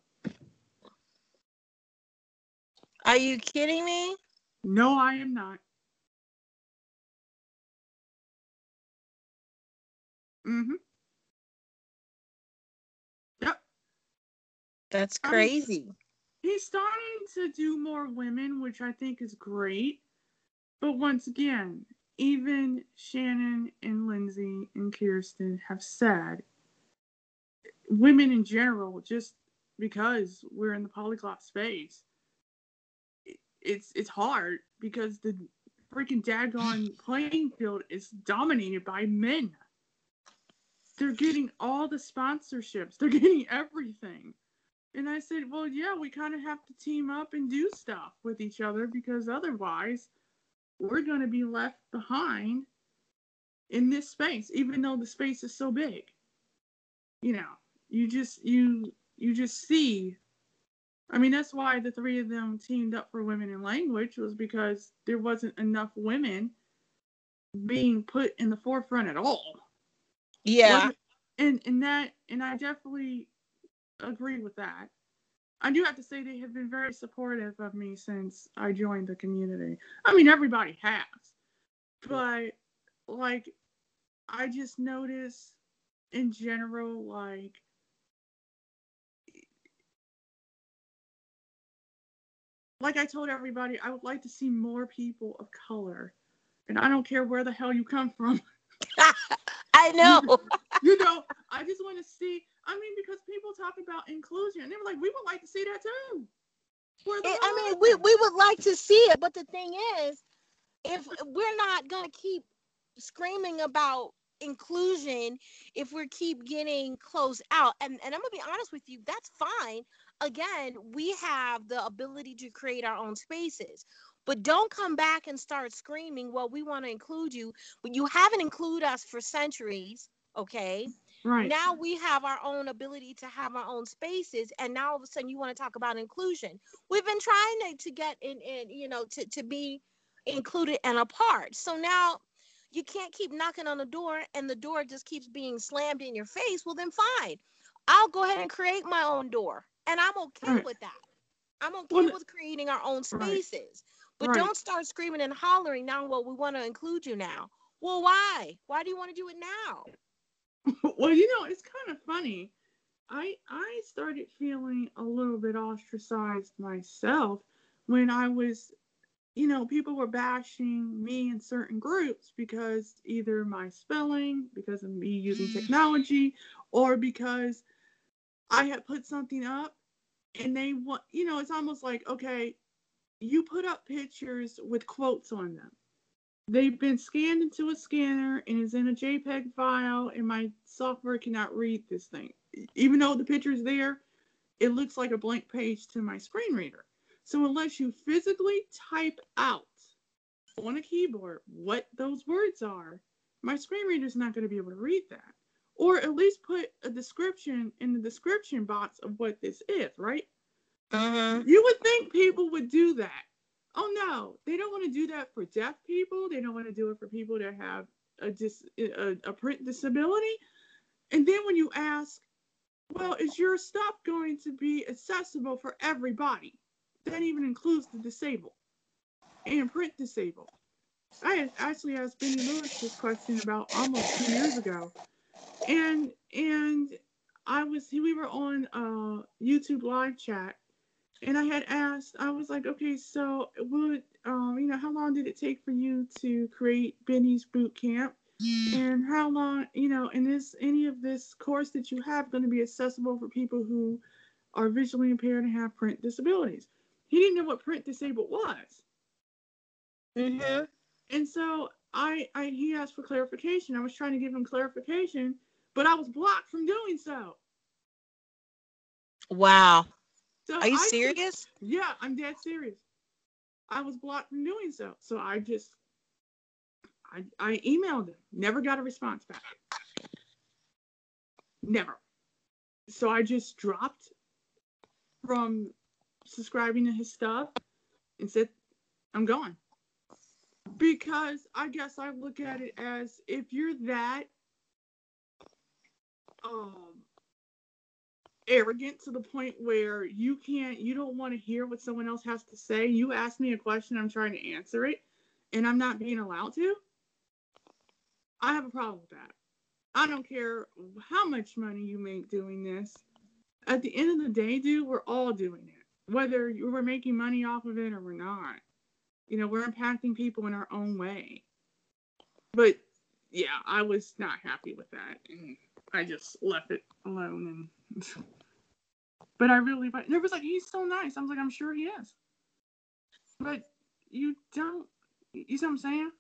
Are you kidding me? No, I am not. Mm-hmm. Yep. That's crazy. He's starting to do more women, which I think is great. But once again, even Shannon and Lindsay and Kerstin have said women in general, just because we're in the polyglot space, it's it's hard because the freaking daggone playing field is dominated by men. They're getting all the sponsorships. They're getting everything. And I said, well, yeah, we kind of have to team up and do stuff with each other because otherwise we're going to be left behind in this space, even though the space is so big. You know, you just you you just see. I mean, that's why the three of them teamed up for Women in Language was because there wasn't enough women being put in the forefront at all. Yeah. And and that and I definitely agree with that. I do have to say they have been very supportive of me since I joined the community. I mean, everybody has, but like, I just notice in general, like, like I told everybody, I would like to see more people of color, and I don't care where the hell you come from. I know. you know, I just want to see. I mean, because people talk about inclusion, and they were like, we would like to see that too. It, I mean, we, we would like to see it, but the thing is, if we're not gonna keep screaming about inclusion, if we keep getting closed out, and, and I'm gonna be honest with you, that's fine. Again, we have the ability to create our own spaces. But don't come back and start screaming, well, we want to include you, but you haven't included us for centuries, okay? Right. Now we have our own ability to have our own spaces, and now all of a sudden you want to talk about inclusion. We've been trying to, to get in, in, you know, to, to be included and a part. So now you can't keep knocking on the door and the door just keeps being slammed in your face. Well, then fine. I'll go ahead and create my own door. And I'm okay right. with that. I'm okay well, with creating our own spaces. But right. don't start screaming and hollering now, well, we want to include you now. Well, why? Why do you want to do it now? well, you know, it's kind of funny. I I started feeling a little bit ostracized myself when I was, you know, people were bashing me in certain groups because either my spelling, because of me using mm. technology, or because I had put something up and they want, you know, it's almost like, okay, you put up pictures with quotes on them. They've been scanned into a scanner and is in a JPEG file, and my software cannot read this thing. Even though the picture is there, it looks like a blank page to my screen reader. So unless you physically type out on a keyboard what those words are, my screen reader is not going to be able to read that. Or at least put a description in the description box of what this is, right? Uh-huh. You would think people would do that. Oh no, they don't want to do that for deaf people. They don't want to do it for people that have a dis a, a print disability. And then when you ask, well, is your stuff going to be accessible for everybody? That even includes the disabled and print disabled. I actually asked Benny Lewis this question about almost two years ago, and and I was we were on a YouTube live chat, and I had asked, I was like, okay, so would um, you know, how long did it take for you to create Benny's boot camp? And how long, you know, and is any of this course that you have going to be accessible for people who are visually impaired and have print disabilities? He didn't know what print disabled was. Mm-hmm. And so I, I, he asked for clarification. I was trying to give him clarification, but I was blocked from doing so. Wow. So Are you I serious? Just, yeah, I'm dead serious. I was blocked from doing so. So I just I I emailed him. Never got a response back. Never. So I just dropped from subscribing to his stuff and said, I'm gone. Because I guess I look at it as if you're that um arrogant to the point where you can't you don't want to hear what someone else has to say. You ask me a question i'm trying to answer it and i'm not being allowed to. I have a problem with that. I don't care how much money you make doing this. At the end of the day dude we're all doing it whether we're making money off of it or we're not. You know we're impacting people in our own way. But yeah i was not happy with that and i just left it alone and but I really, but it was like, he's so nice. I was like, I'm sure he is. But you don't, you see what I'm saying?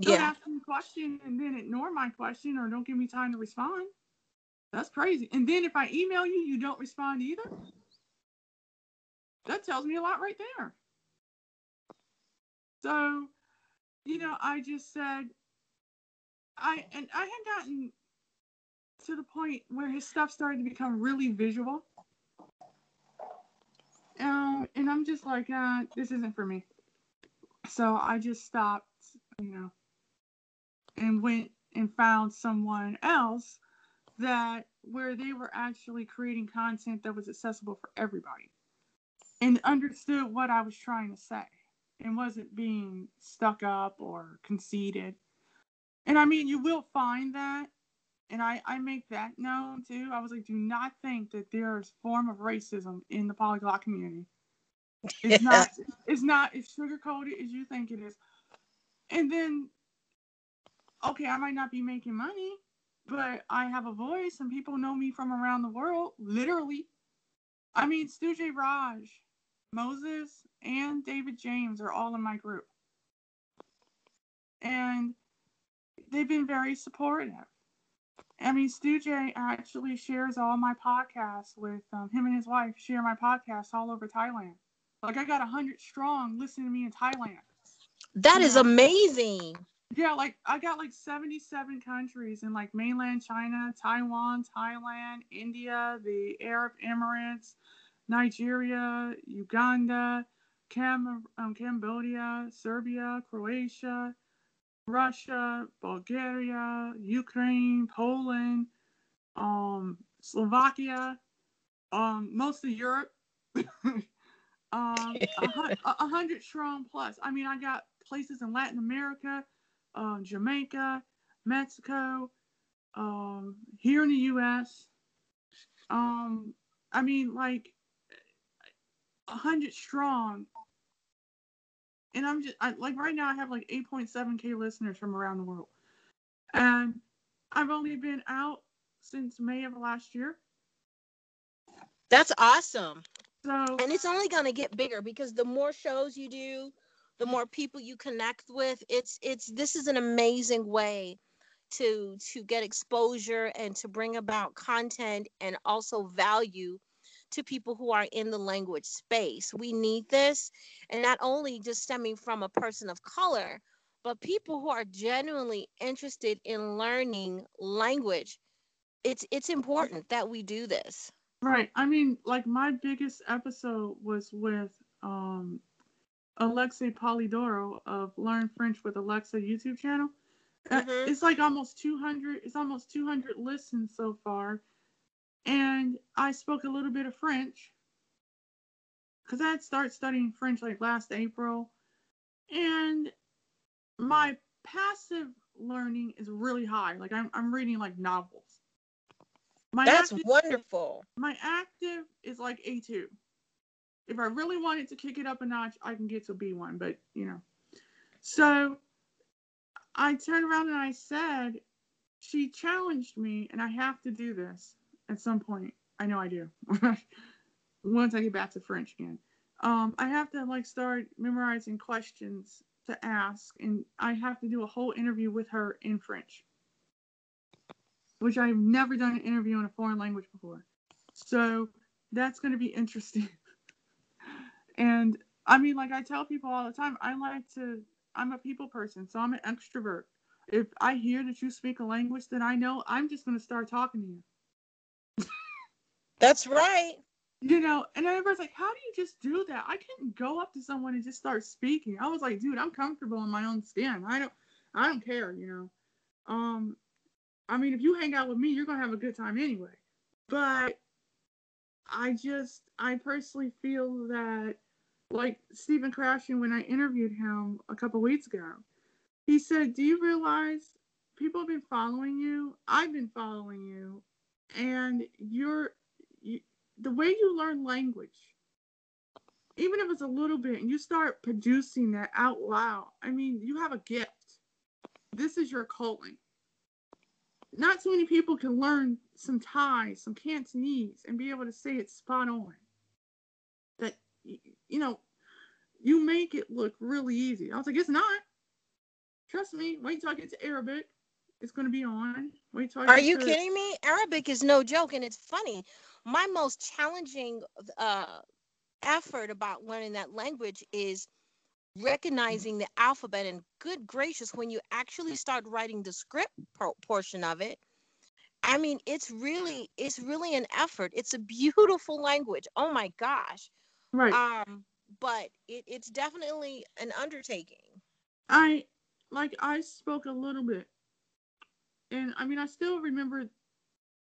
Don't yeah. ask me a question and then ignore my question or don't give me time to respond. That's crazy. And then if I email you, you don't respond either. That tells me a lot right there. So, you know, I just said, I and I had gotten to the point where his stuff started to become really visual. Um, and I'm just like, uh, this isn't for me. So I just stopped, you know, and went and found someone else that where they were actually creating content that was accessible for everybody and understood what I was trying to say and wasn't being stuck up or conceited. And I mean, you will find that. And I, I make that known too. I was like, do not think that there's form of racism in the polyglot community. It's not it's not as sugarcoated as you think it is. And then okay, I might not be making money, but I have a voice and people know me from around the world, literally. I mean, Stu Jay Raj, Moses, and David James are all in my group. And they've been very supportive. I mean, Stu Jay actually shares all my podcasts with um, him and his wife share my podcasts all over Thailand. Like I got a hundred strong listening to me in Thailand. That is amazing. Yeah, like I got like 77 countries in like mainland China, Taiwan, Thailand, India, the Arab Emirates, Nigeria, Uganda, Cam- um, Cambodia, Serbia, Croatia, Russia, Bulgaria, Ukraine, Poland, um, Slovakia, um, most of Europe. um, a, a hundred strong plus. I mean, I got places in Latin America, um, Jamaica, Mexico, um, here in the U.S. Um, I mean, like a hundred strong. And I'm just I, like right now I have like 8.7k listeners from around the world, and I've only been out since May of last year. That's awesome. So and it's only going to get bigger because the more shows you do, the more people you connect with. It's it's this is an amazing way to to get exposure and to bring about content and also value to people who are in the language space. We need this, and not only just stemming from a person of color, but people who are genuinely interested in learning language. It's it's important that we do this. Right. I mean, like my biggest episode was with um Alexa Polidoro of Learn French with Alexa YouTube channel. Uh, mm-hmm. It's like almost 200. It's almost 200 listens so far, and I spoke a little bit of French because I had started studying French like last April, and my passive learning is really high. Like I'm I'm reading like novels. My That's active, wonderful. My active is like A2. If I really wanted to kick it up a notch, I can get to B1, but you know. So I turned around and I said, she challenged me, and I have to do this at some point. I know I do. Once I get back to French again. Um, I have to like start memorizing questions to ask, and I have to do a whole interview with her in French which I've never done an interview in a foreign language before. So that's going to be interesting. and I mean, like I tell people all the time, I like to, I'm a people person, so I'm an extrovert. If I hear that you speak a language that I know, I'm just going to start talking to you. That's right. You know, and everybody's like, how do you just do that? I couldn't go up to someone and just start speaking. I was like, dude, I'm comfortable in my own skin. I don't, I don't care, you know. Um, I mean, if you hang out with me, you're gonna have a good time anyway. But I just, I personally feel that, like Stephen Krashen, when I interviewed him a couple weeks ago, he said, "Do you realize people have been following you? I've been following you, and you're you, the way you learn language." Even if it's a little bit, and you start producing that out loud, I mean, you have a gift. This is your calling not too many people can learn some Thai, some Cantonese, and be able to say it spot on. That you know, you make it look really easy. I was like, it's not. Trust me. Wait till I get to Arabic. It's going to be on. Wait till I Are you to... kidding me? Arabic is no joke, and it's funny. My most challenging uh, effort about learning that language is recognizing the alphabet and good gracious when you actually start writing the script por- portion of it i mean it's really it's really an effort it's a beautiful language oh my gosh Right. um but it, it's definitely an undertaking I like I spoke a little bit, and I mean I still remember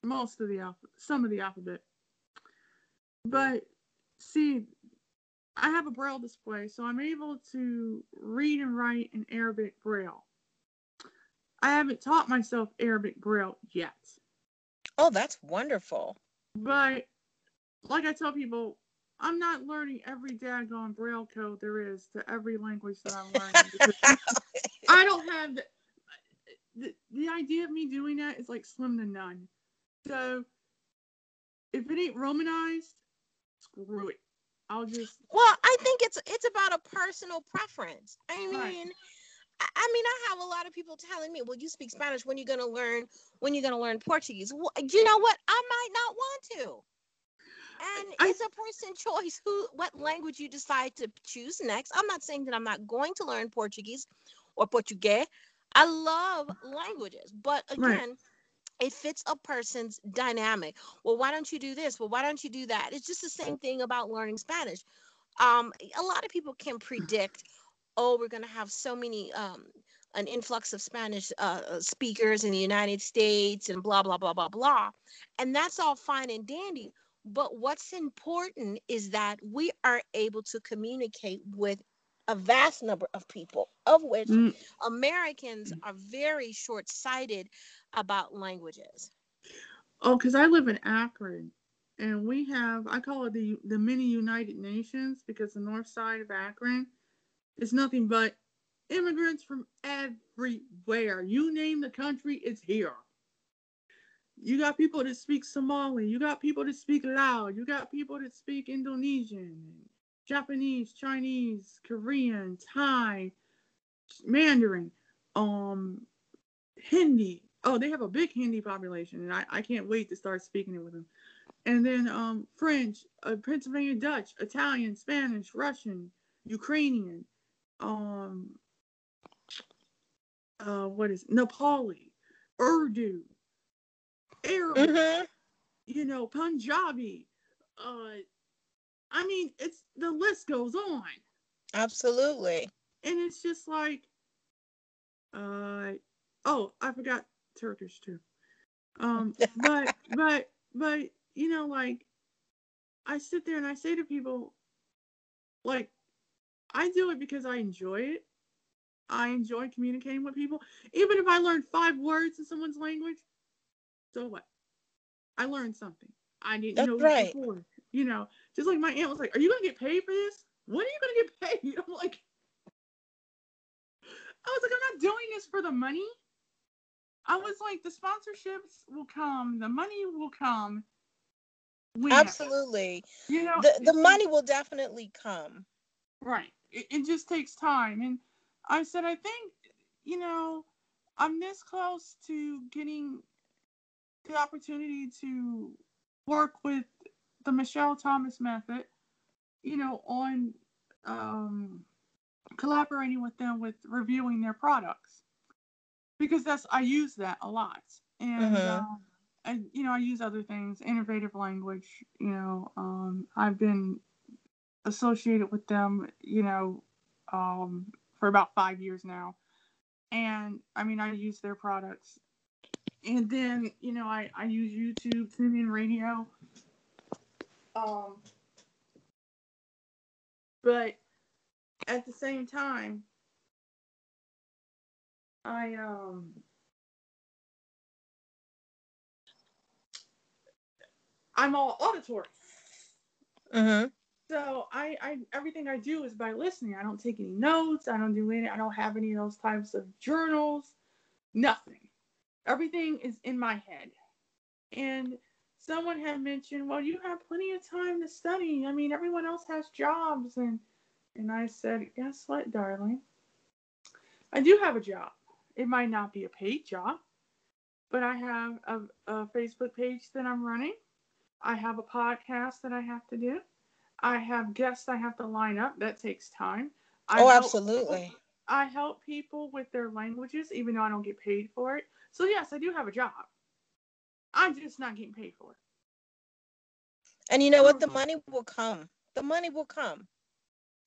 most of the alphabet, some of the alphabet. But see, I have a braille display, so I'm able to read and write in Arabic braille. I haven't taught myself Arabic braille yet, oh that's wonderful but like I tell people, I'm not learning every daggone braille code there is to every language that I'm learning. I don't have the, the the idea of me doing that is like slim to none. So if it ain't Romanized, screw it. I'll just Well, I think it's it's about a personal preference. I mean, Right. I, mean, I have a lot of people telling me, "Well, you speak Spanish. When you're gonna learn? When you're gonna learn Portuguese?" Well, you know what? I might not want to. And I- it's a person choice who what language you decide to choose next. I'm not saying that I'm not going to learn Portuguese or Portuguese. I love languages, but Right. It fits a person's dynamic. Well, why don't you do this? Well, why don't you do that? It's just the same thing about learning Spanish. Um, a lot of people can predict, oh, we're going to have so many, um, an influx of Spanish uh, uh, speakers in the United States and blah, blah, blah, blah, blah. And that's all fine and dandy. But what's important is that we are able to communicate with a vast number of people, of which Mm, Americans are very short sighted about languages. oh, because I live in Akron, and we have I call it the the mini United Nations because the north side of Akron is nothing but immigrants from everywhere. You name the country, it's here. You got people that speak Somali. You got people that speak Lao. You got people that speak Indonesian, Japanese, Chinese, Korean, Thai, Mandarin, um, Hindi. Oh, they have a big Hindi population, and I, I can't wait to start speaking it with them. And then um, French, uh, Pennsylvania Dutch, Italian, Spanish, Russian, Ukrainian, um, uh, what is Nepali, Urdu, Arabic Mm-hmm. you know, Punjabi. Uh, I mean, it's the list goes on, Absolutely. and it's just like, uh, oh, I forgot Turkish too. Um, but but but you know, like, I sit there and I say to people, like, I do it because I enjoy it. I enjoy communicating with people, even if I learn five words in someone's language. So what? I learned something. I didn't That's know right. before. You know, just like my aunt was like, "Are you gonna get paid for this? When are you gonna get paid?" I'm like, I was like, I'm not doing this for the money. I was like, the sponsorships will come, the money will come. whenever. Absolutely. You know, The the money will definitely come. Right. It, it just takes time. And I said, I think, you know, I'm this close to getting the opportunity to work with the Michel Thomas method, you know, on um, collaborating with them with reviewing their products. Because that's, I use that a lot. And, um, I, you know, I use other things, innovative language, you know, um, I've been associated with them, you know, um, for about five years now. And I mean, I use their products. And then, you know, I, I use YouTube, TuneIn Radio. Um, but at the same time, I, um, I'm all auditory. Mm-hmm. So I, I everything I do is by listening. I don't take any notes. I don't do any. I don't have any of those types of journals. Nothing. Everything is in my head. And someone had mentioned, well, you have plenty of time to study. I mean, everyone else has jobs, and and I said, guess what, darling? I do have a job. It might not be a paid job, but I have a, a Facebook page that I'm running. I have a podcast that I have to do. I have guests I have to line up. That takes time. I oh, absolutely. I help people with their languages, even though I don't get paid for it. So yes, I do have a job. I'm just not getting paid for it. And you know what? The money will come. The money will come.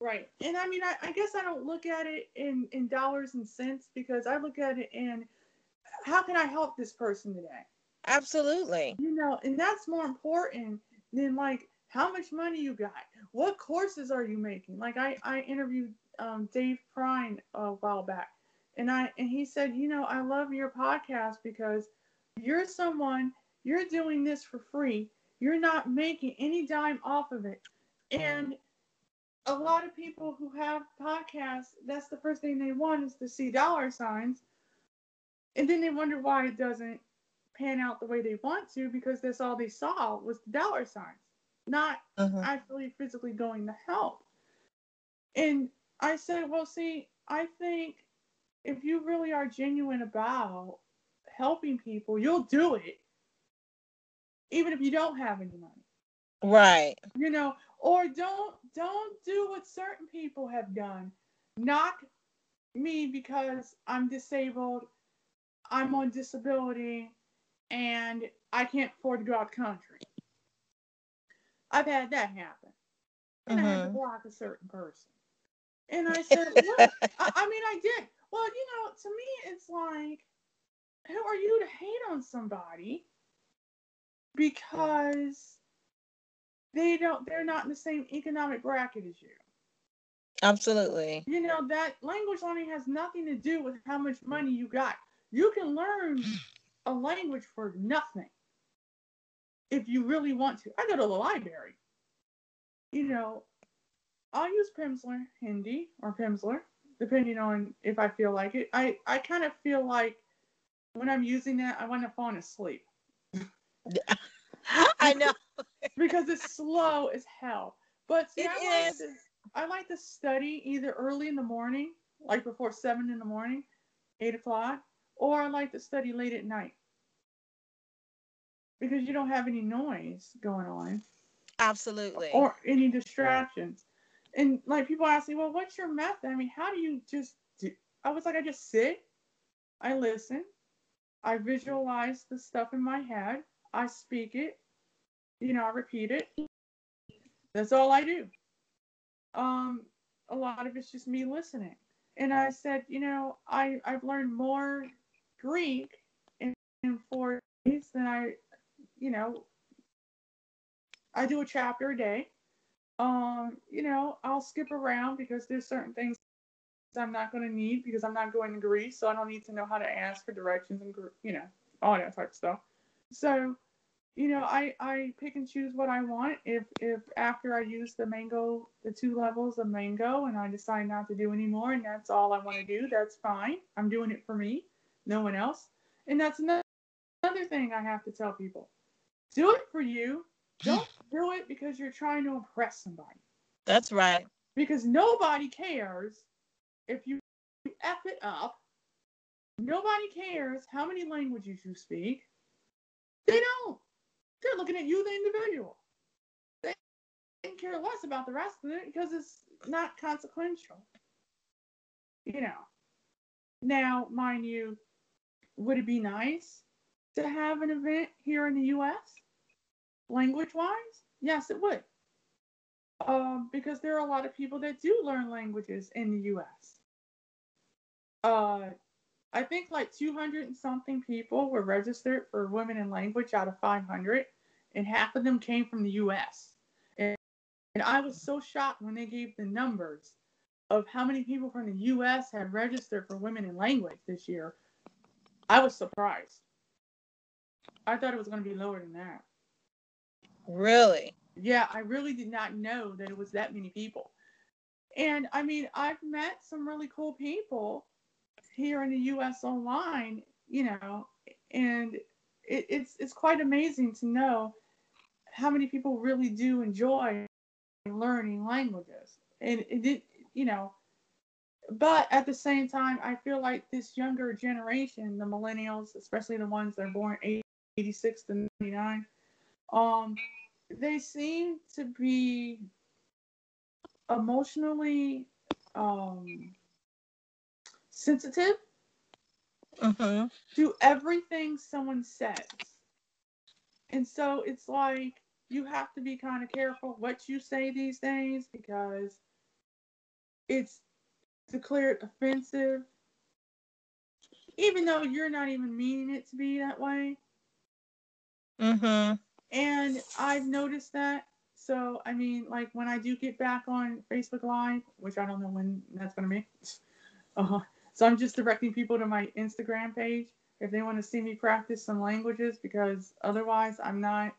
Right. And I mean, I, I guess I don't look at it in, in dollars and cents because I look at it in how can I help this person today? Absolutely. You know, and that's more important than like how much money you got. What courses are you making? Like I, I interviewed um, Dave Prine a while back and I and he said, you know, I love your podcast because you're someone, you're doing this for free. You're not making any dime off of it. And a lot of people who have podcasts, that's the first thing they want is to see dollar signs. And then they wonder why it doesn't pan out the way they want to because that's all they saw was the dollar signs, not Mhm. actually physically going to help. And I said, well, see, I think if you really are genuine about helping people, you'll do it, even if you don't have any money. Right. you know or don't don't do what certain people have done. Knock me because i'm disabled. I'm on disability and i can't afford to go out the country. I've had that happen. And i had to Mhm. block a certain person. And i said what? I, I mean i did. Well you know to me it's like who are you to hate on somebody because they don't they're not in the same economic bracket as you? Absolutely. you know that language learning has nothing to do with how much money you got. You can learn a language for nothing if you really want to. I go to the library. You know i'll use pimsleur hindi or pimsleur depending on if i feel like it. I i kind of feel like when i'm using that i want to fall asleep I know. because it's slow as hell. But see, It I like to I like to study either early in the morning, like before seven in the morning, eight o'clock, or I like to study late at night because you don't have any noise going on Absolutely. or any distractions. And like people ask me, well, what's your method? I mean, how do you just do? I was like, I just sit, I listen, I visualize the stuff in my head, I speak it, you know, I repeat it. That's all I do. Um, a lot of it's just me listening. And I said, you know, I I've learned more Greek in, in four days than I, you know, I do a chapter a day. Um, you know, I'll skip around because there's certain things I'm not going to need because I'm not going to Greece, so I don't need to know how to ask for directions and you know all that type of stuff. So, you know, I I pick and choose what I want. If if after I use the mango, the two levels of mango, and I decide not to do anymore, and that's all I want to do, that's fine. I'm doing it for me, no one else. And that's another another thing I have to tell people: do it for you. Don't do it because you're trying to impress somebody That's right. because nobody cares if you F it up. Nobody cares how many languages you speak. They don't. They're looking at you, the individual. They can care less about the rest of it because it's not consequential. You know. Now, mind you, would it be nice to have an event here in the US, language wise? Yes, it would um, because there are a lot of people that do learn languages in the U.S. Uh, I think like 200 and something people were registered for Women in Language out of 500, and half of them came from the U.S. And, and I was so shocked when they gave the numbers of how many people from the U.S. had registered for Women in Language this year. I was surprised. I thought it was going to be lower than that. Really. Yeah, I really did not know that it was that many people. And I mean, I've met some really cool people here in the US online, you know, and it, it's it's quite amazing to know how many people really do enjoy learning languages. And it you know, but at the same time, I feel like this younger generation, the millennials, especially the ones that are born 86 to 99, um, they seem to be emotionally um sensitive Mm-hmm. to everything someone says. And so it's like you have to be kind of careful what you say these days because it's declared offensive, even though you're not even meaning it to be that way. Mm-hmm. And I've noticed that. So, I mean, like when I do get back on Facebook Live, which I don't know when that's going to be. Uh, so I'm just directing people to my Instagram page if they want to see me practice some languages because otherwise I'm not,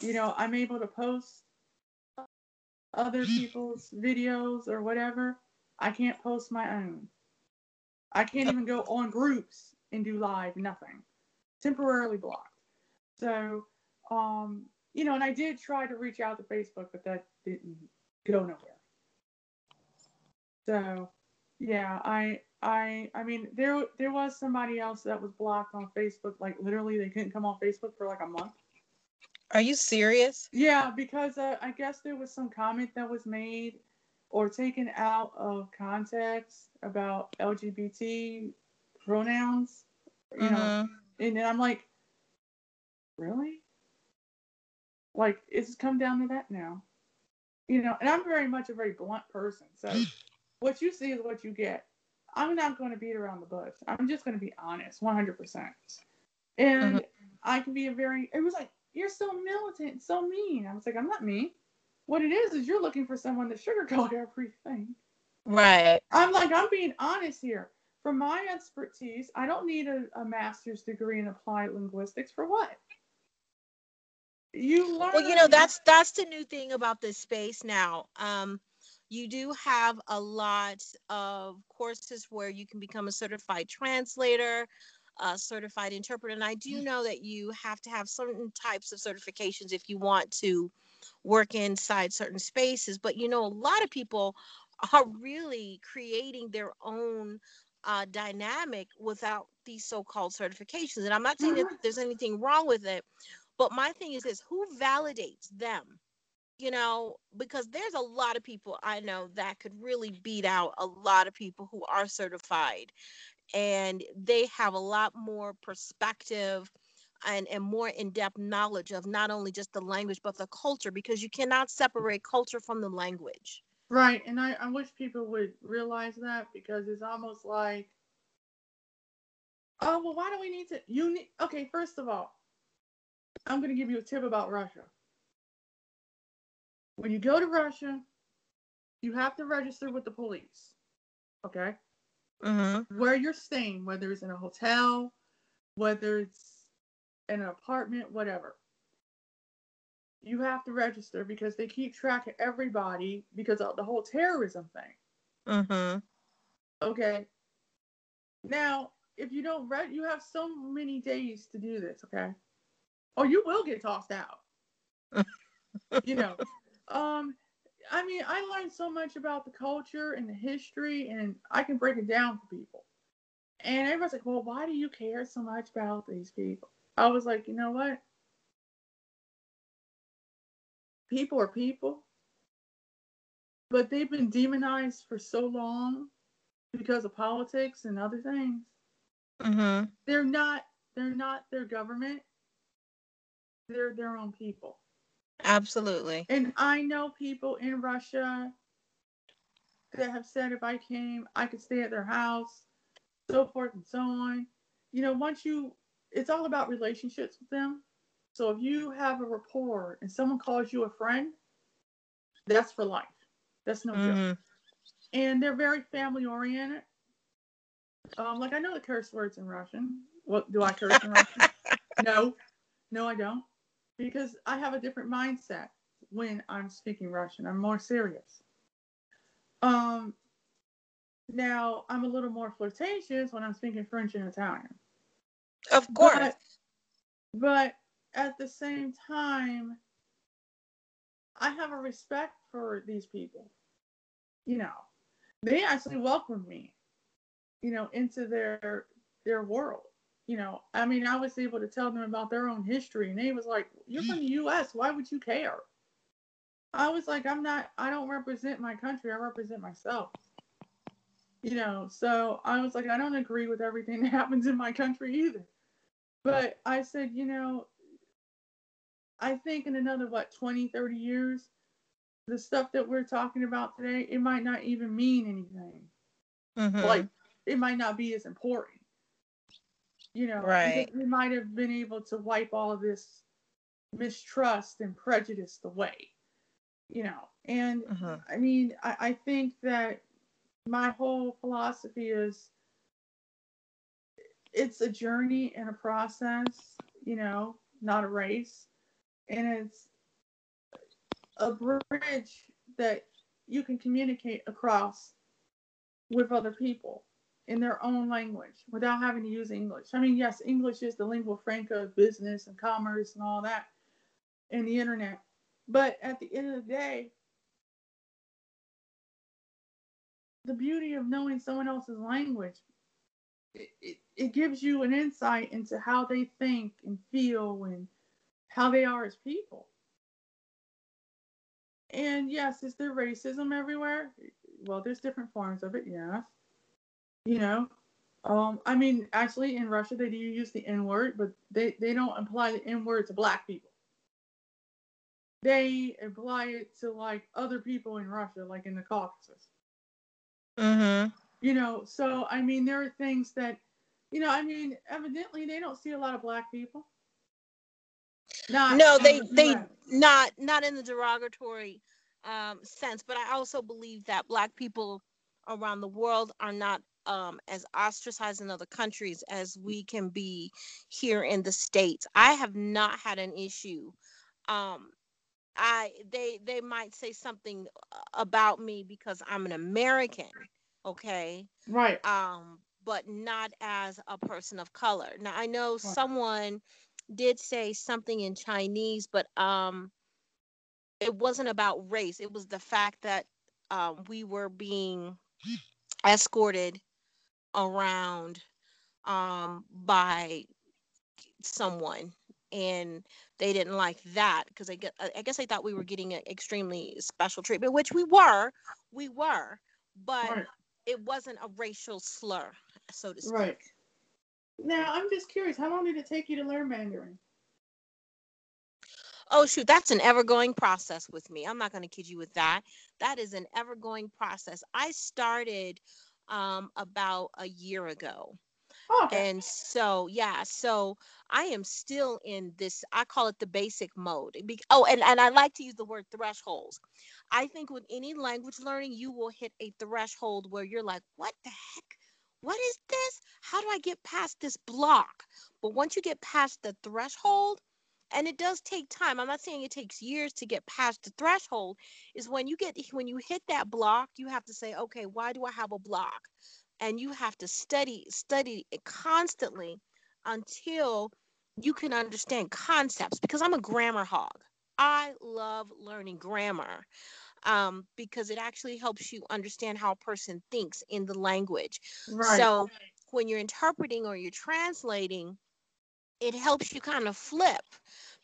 you know, I'm able to post other people's videos or whatever. I can't post my own. I can't even go on groups and do live, nothing. Temporarily blocked. So, um, you know, and I did try to reach out to Facebook, but that didn't go nowhere. So, yeah, I, I, I mean, there, there was somebody else that was blocked on Facebook. Like literally, they couldn't come on Facebook for like a month. Are you serious? Yeah, because uh, I guess there was some comment that was made or taken out of context about LGBT pronouns. You know, Mhm. and then I'm like, really? Like, it's come down to that now. You know, and I'm very much a very blunt person. So what you see is what you get. I'm not going to beat around the bush. I'm just going to be honest, 100%. And mm-hmm. I can be a very, it was like, you're so militant, so mean. I was like, I'm not mean. What it is, is you're looking for someone to sugarcoat everything. Right. I'm like, I'm being honest here. From my expertise, I don't need a, a master's degree in applied linguistics for what? You learn. Well, you know, that's that's the new thing about this space now. Um, you do have a lot of courses where you can become a certified translator, a certified interpreter, and I do know that you have to have certain types of certifications if you want to work inside certain spaces. But you know, a lot of people are really creating their own uh, dynamic without these so-called certifications. And I'm not saying that Mhm. there's anything wrong with it, but my thing is this: who validates them? You know, because there's a lot of people I know that could really beat out a lot of people who are certified, and they have a lot more perspective and, and more in-depth knowledge of not only just the language but the culture because you cannot separate culture from the language. Right, and I, I wish people would realize that because it's almost like, oh well, why do we need to? You need okay. First of all, I'm going to give you a tip about Russia. When you go to Russia, you have to register with the police. Okay, Mm-hmm. where you're staying, whether it's in a hotel, whether it's in an apartment, whatever. You have to register because they keep track of everybody because of the whole terrorism thing. Mm-hmm. Okay. Now, if you don't read, you have so many days to do this. Okay. Or you will get tossed out. you know. Um, I mean, I learned so much about the culture and the history, and I can break it down for people. And everyone's like, "Well, why do you care so much about these people?" I was like, "You know what? People are people, but they've been demonized for so long because of politics and other things. Mm-hmm. They're not they're not their government. They're their own people. Absolutely. And I know people in Russia that have said if I came, I could stay at their house, so forth and so on. You know, once you it's all about relationships with them. So if you have a rapport and someone calls you a friend, that's for life. That's no joke. Mm-hmm. and they're very family oriented. Um, like I know the curse words in Russian. What do I curse in Russian? No, no, I don't, because I have a different mindset when I'm speaking Russian. I'm more serious. Um, now I'm a little more flirtatious when I'm speaking French and Italian. Of course. But, but at the same time, I have a respect for these people. You know, they actually welcomed me, you know, into their their world. You know, I mean, I was able to tell them about their own history, and they was like, "You're from the U.S. Why would you care?" I was like, "I'm not. I don't represent my country. I represent myself." You know, so I was like, I don't agree with everything that happens in my country either. But I said, you know, I think in another, what, 20, 30 years, the stuff that we're talking about today, it might not even mean anything. Mhm. Like, it might not be as important. You know, Right. we might have been able to wipe all of this mistrust and prejudice away. You know, and Mhm. I mean, I, I think that my whole philosophy is it's a journey and a process, you know, not a race. And it's a bridge that you can communicate across with other people in their own language without having to use English. I mean, yes, English is the lingua franca of business and commerce and all that and the internet. But at the end of the day, the beauty of knowing someone else's language it, it, it gives you an insight into how they think and feel and how they are as people and yes is there racism everywhere well there's different forms of it yes you know? Um i mean actually in russia they do use the n word but they they don't apply the n word to black people. They apply it to like other people in russia like in the caucasus. Mhm. you know so i mean there are things that you know i mean evidently they don't see a lot of black people. Not No, they the they not not in the derogatory um, sense, but I also believe that black people around the world are not um, as ostracized in other countries as we can be here in the states. I have not had an issue. Um, I they they might say something uh, about me because I'm an American, okay? right um, but not as a person of color. Now I know someone did say something in Chinese, but um, it wasn't about race. It was the fact that um, we were being escorted around um, by someone, and they didn't like that because I get. I guess they thought we were getting an extremely special treatment, which we were. We were, but right it wasn't a racial slur, so to speak. Right. Now, I'm just curious, how long did it take you to learn Mandarin? Oh shoot, that's an ever-going process with me. I'm not going to kid you with that. That is an ever-going process. I started um, about a year ago. Oh, okay. And so, yeah, so I am still in this, I call it the basic mode. Be- Oh, and, and I like to use the word thresholds. I think with any language learning, you will hit a threshold where you're like, what the heck? What is this? How do I get past this block? But once you get past the threshold, and it does take time. I'm not saying it takes years to get past the threshold. Is when you get when you hit that block, you have to say, okay, why do I have a block? And you have to study study it constantly until you can understand concepts. Because I'm a grammar hog. I love learning grammar um, because it actually helps you understand how a person thinks in the language. Right. So when you're interpreting or you're translating, it helps you kind of flip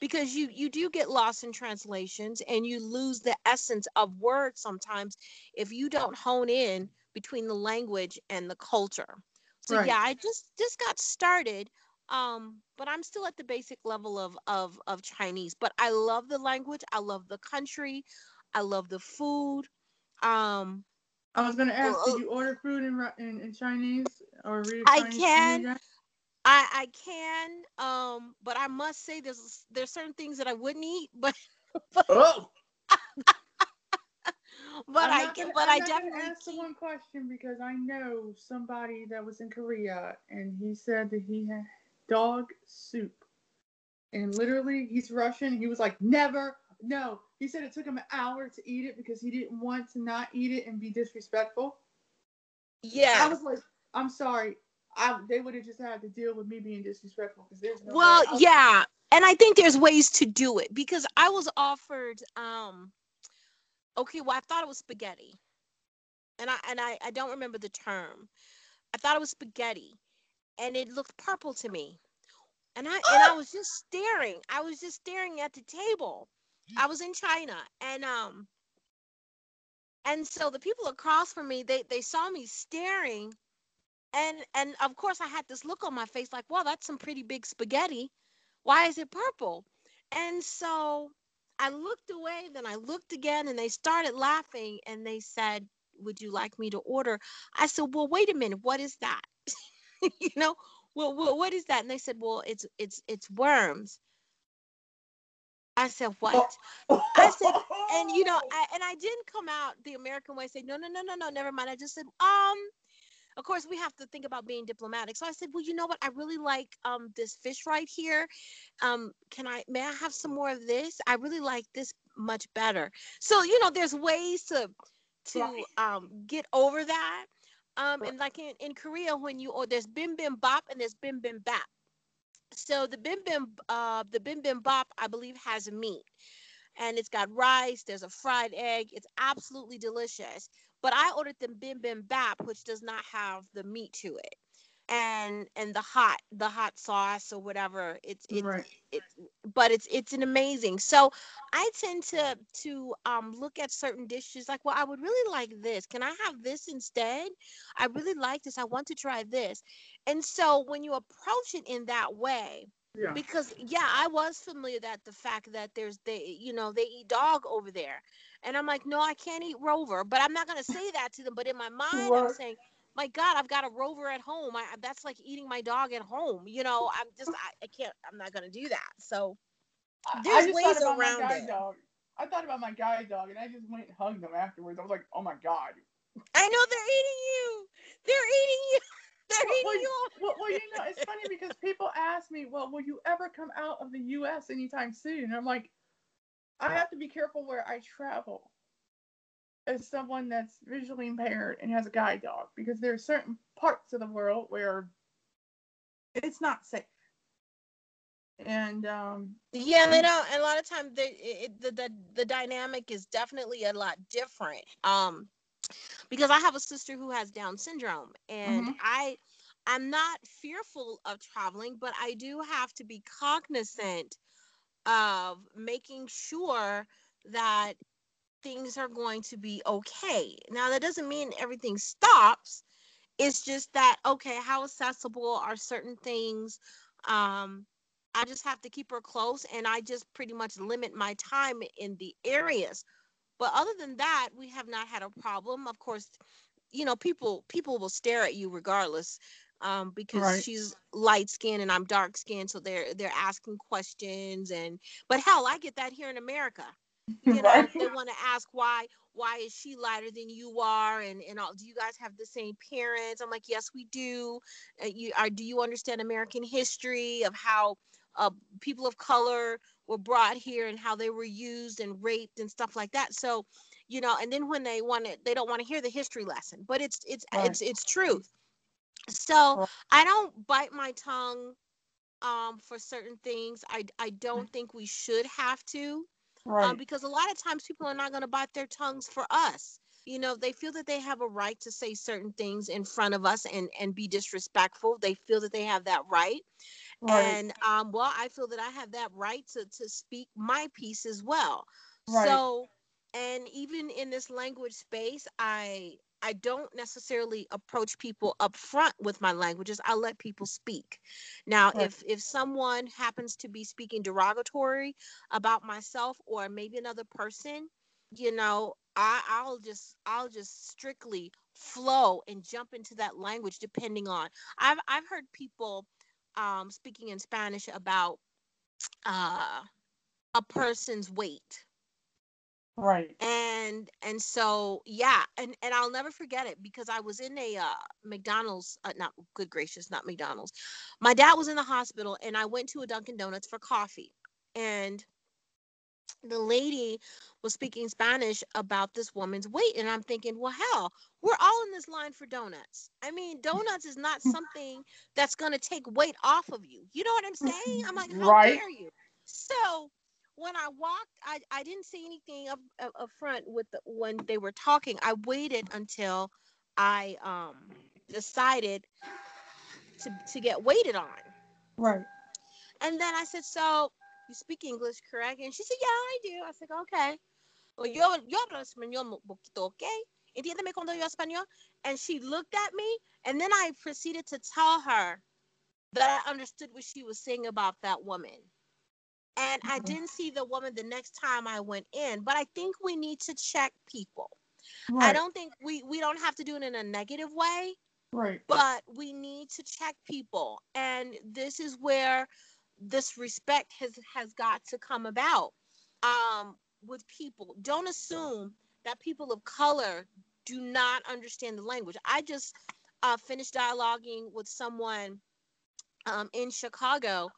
because you you do get lost in translations and you lose the essence of words sometimes if you don't hone in between the language and the culture. So Right. yeah, I just just got started um but I'm still at the basic level of of of Chinese, but I love the language, I love the country, I love the food. Um I was going to ask, did you order food in, in, in Chinese or read I Chinese? can. media? I I can um but I must say there's there's certain things that I wouldn't eat, but Oh, but I can gonna- but I'm I definitely ask the one question because I know somebody that was in Korea and he said that he had dog soup. And literally, he's Russian. He was like, never, no. He said it took him an hour to eat it because he didn't want to not eat it and be disrespectful. yeah. I was like, I'm sorry. I, they would have just had to deal with me being disrespectful because there's no. Well, yeah, and I think there's ways to do it because I was offered um okay, well I thought it was spaghetti. And I and I, I don't remember the term. I thought it was spaghetti and it looked purple to me. And I and I was just staring. I was just staring at the table. I was in China and um And so the people across from me, they they saw me staring, and and of course I had this look on my face like, well, that's some pretty big spaghetti. Why is it purple? And so I looked away, then I looked again, and they started laughing, and they said, "Would you like me to order?" I said, "Well, wait a minute, what is that?" you know, well, well, what is that? And they said, "Well, it's it's it's worms." I said, "What?" I said, and you know, I, and I didn't come out the American way, say, "No, no, no, no, no, never mind." I just said, "Um." Of course, we have to think about being diplomatic. So I said, "Well, you know what? I really like um this fish right here. Um, can I? May I have some more of this? I really like this much better." So you know, there's ways to to um get over that. Um, and like in, in Korea, when you or there's bim bim bop and there's bim bim bap. So the bim bim uh the bim bim bop I believe has meat and it's got rice. There's a fried egg. It's absolutely delicious. But I ordered the bim bim bap, which does not have the meat to it, and and the hot the hot sauce or whatever. It's it's Right. it's but it's it's an amazing. So I tend to to um look at certain dishes like, well, I would really like this. Can I have this instead? I really like this. I want to try this. And so when you approach it in that way, Yeah. because yeah i was familiar that the fact that there's they you know they eat dog over there and i'm like no i can't eat rover but i'm not going to say that to them but in my mind i'm saying my god i've got a rover at home I, that's like eating my dog at home you know i'm just i, I can't i'm not going to do that so I- There's ways thought about around my guide it. dog. I thought about my guide dog, and I just went and hugged him afterwards. I was like, "Oh my god!" i know they're eating you they're eating you they're Well, eating you Well, well, you know, it's funny because people ask me, "Well, will you ever come out of the U.S. anytime soon?" And I'm like, I have to be careful where I travel as someone that's visually impaired and has a guide dog because there are certain parts of the world where it's not safe. And um, Yeah, they don't. And a lot of times, the the the dynamic is definitely a lot different. Um, because I have a sister who has Down syndrome, and Mhm. I, I'm not fearful of traveling, but I do have to be cognizant of making sure that things are going to be okay. Now, that doesn't mean everything stops. It's just that okay, how accessible are certain things? Um, I just have to keep her close, and I just pretty much limit my time in the areas. But other than that, we have not had a problem. Of course, you know, people people will stare at you regardless, um, because Right. she's light skinned and I'm dark skinned, so they're they're asking questions and. But hell, I get that here in America you know right? they want to ask why why is she lighter than you are and and all do you guys have the same parents i'm like yes we do uh, you are do you understand american history of how uh, people of color were brought here and how they were used and raped and stuff like that so you know and then when they want to they don't want to hear the history lesson but it's it's Right. it's it's truth so i don't bite my tongue um for certain things i i don't think we should have to right. um, because a lot of times people are not going to bite their tongues for us. You know, they feel that they have a right to say certain things in front of us and and be disrespectful. They feel that they have that right, right. and um, well, I feel that I have that right to to speak my piece as well. Right. So, and even in this language space, I I don't necessarily approach people up front with my languages. I let people speak. Now, Right. if if someone happens to be speaking derogatory about myself or maybe another person, you know, I I'll just I'll just strictly flow and jump into that language depending on. I've I've heard people um speaking in Spanish about uh a person's weight right. and and so yeah and and i'll never forget it because i was in a uh mcdonald's uh, not good gracious not mcdonald's. My dad was in the hospital and i went to a dunkin donuts for coffee and the lady was speaking spanish about this woman's weight and i'm thinking well hell we're all in this line for donuts. I mean donuts is not something that's going to take weight off of you. You know what i'm saying? I'm like how Right. dare you? So when I walked, I, I didn't say anything up, up, up front with the, when they were talking. I waited until I um decided to to get waited on, Right. and then I said, "So you speak English, correct?" And she said, "Yeah, I do." I said, "Okay." o yo, yo hablo español un poquito, ¿ok? Entiéndeme cuando yo español. And she looked at me, and then I proceeded to tell her that I understood what she was saying about that woman. And I didn't see the woman the next time I went in, but I think we need to check people. Right. I don't think we we don't have to do it in a negative way, Right. but we need to check people. And this is where this respect has has got to come about um with people. Don't assume that people of color do not understand the language. I just uh, finished dialoguing with someone um, in Chicago.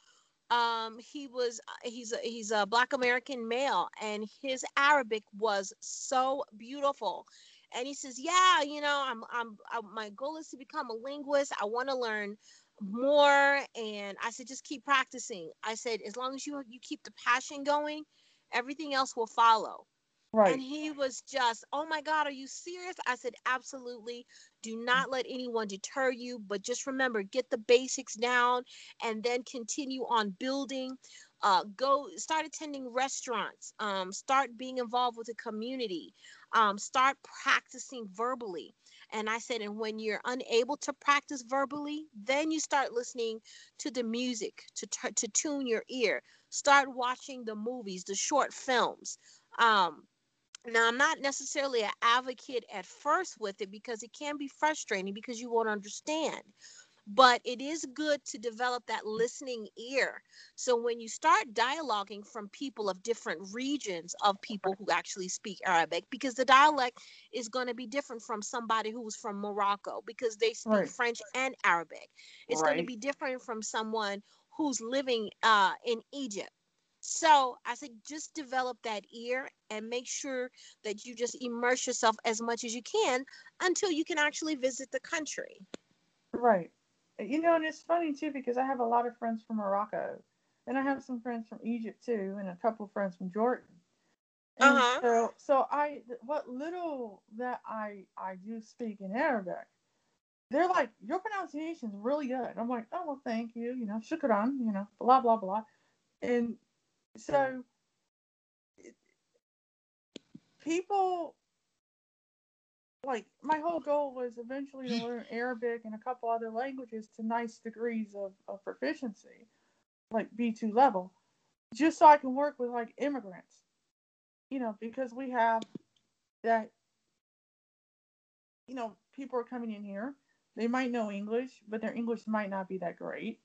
Um, he was he's a, he's a black American male, and his Arabic was so beautiful. And he says, "Yeah, you know, I'm I'm I, my goal is to become a linguist. I want to learn more." And I said, "Just keep practicing." I said, "As long as you you keep the passion going, everything else will follow." Right. And he was just, oh my God, are you serious? I said, absolutely. Do not let anyone deter you, but just remember, get the basics down and then continue on building. Uh, go start attending restaurants, um, start being involved with the community, um, start practicing verbally. And I said, and when you're unable to practice verbally, then you start listening to the music to, t- to tune your ear. Start watching the movies, the short films. Um, now, I'm not necessarily an advocate at first with it because it can be frustrating because you won't understand. But it is good to develop that listening ear. So when you start dialoguing from people of different regions of people who actually speak Arabic, because the dialect is going to be different from somebody who's from Morocco because they speak Right. French and Arabic. It's going to be different from someone who's living uh, in Egypt. So I said, just develop that ear and make sure that you just immerse yourself as much as you can until you can actually visit the country. Right. You know, and it's funny too because I have a lot of friends from Morocco, and I have some friends from Egypt too, and a couple of friends from Jordan. And Uh-huh. So, so I, what little that I I do speak in Arabic, they're like, your pronunciation's really good. I'm like, oh well, thank you. You know, shukran. You know, blah blah blah, and so it- people like my whole goal was eventually to learn Arabic and a couple other languages to nice degrees of, of proficiency, like B2 level, just so I can work with like immigrants. You know, because we have that, you know, people are coming in here. They might know English, but their English might not be that great.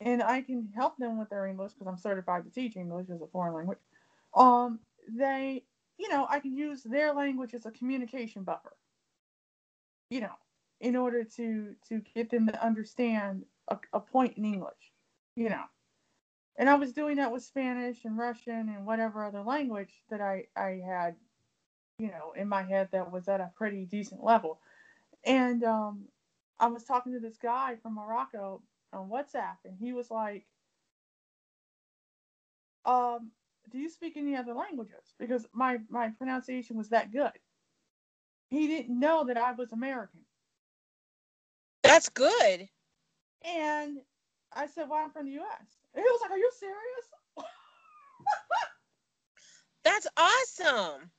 And I can help them with their English because I'm certified to teach English as a foreign language. Um, they, you know, I can use their language as a communication buffer you know, in order to to get them to understand a, a point in English, you know. And I was doing that with Spanish and Russian and whatever other language that I I had, you know, in my head that was at a pretty decent level. And um, I was talking to this guy from Morocco on WhatsApp, and he was like, um, "Do you speak any other languages?" Because my my pronunciation was that good he didn't know that I was American. That's good. And I said, Well, I'm from the US. And he was like, Are you serious? That's awesome.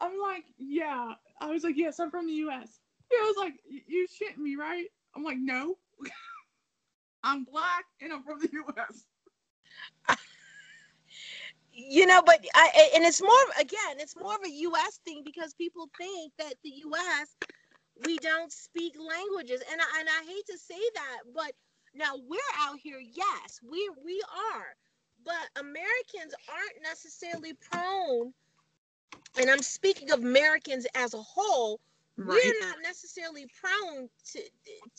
I'm like, Yeah. I was like, Yes, I'm from the US. He was like, "Y- You shitting me, right? I'm like, No. I'm black and I'm from the US. You know, but I and it's more again, it's more of a US thing because people think that the US we don't speak languages. And I, and I hate to say that, but now we're out here, yes, we we are. But Americans aren't necessarily prone and I'm speaking of Americans as a whole, we're not necessarily prone to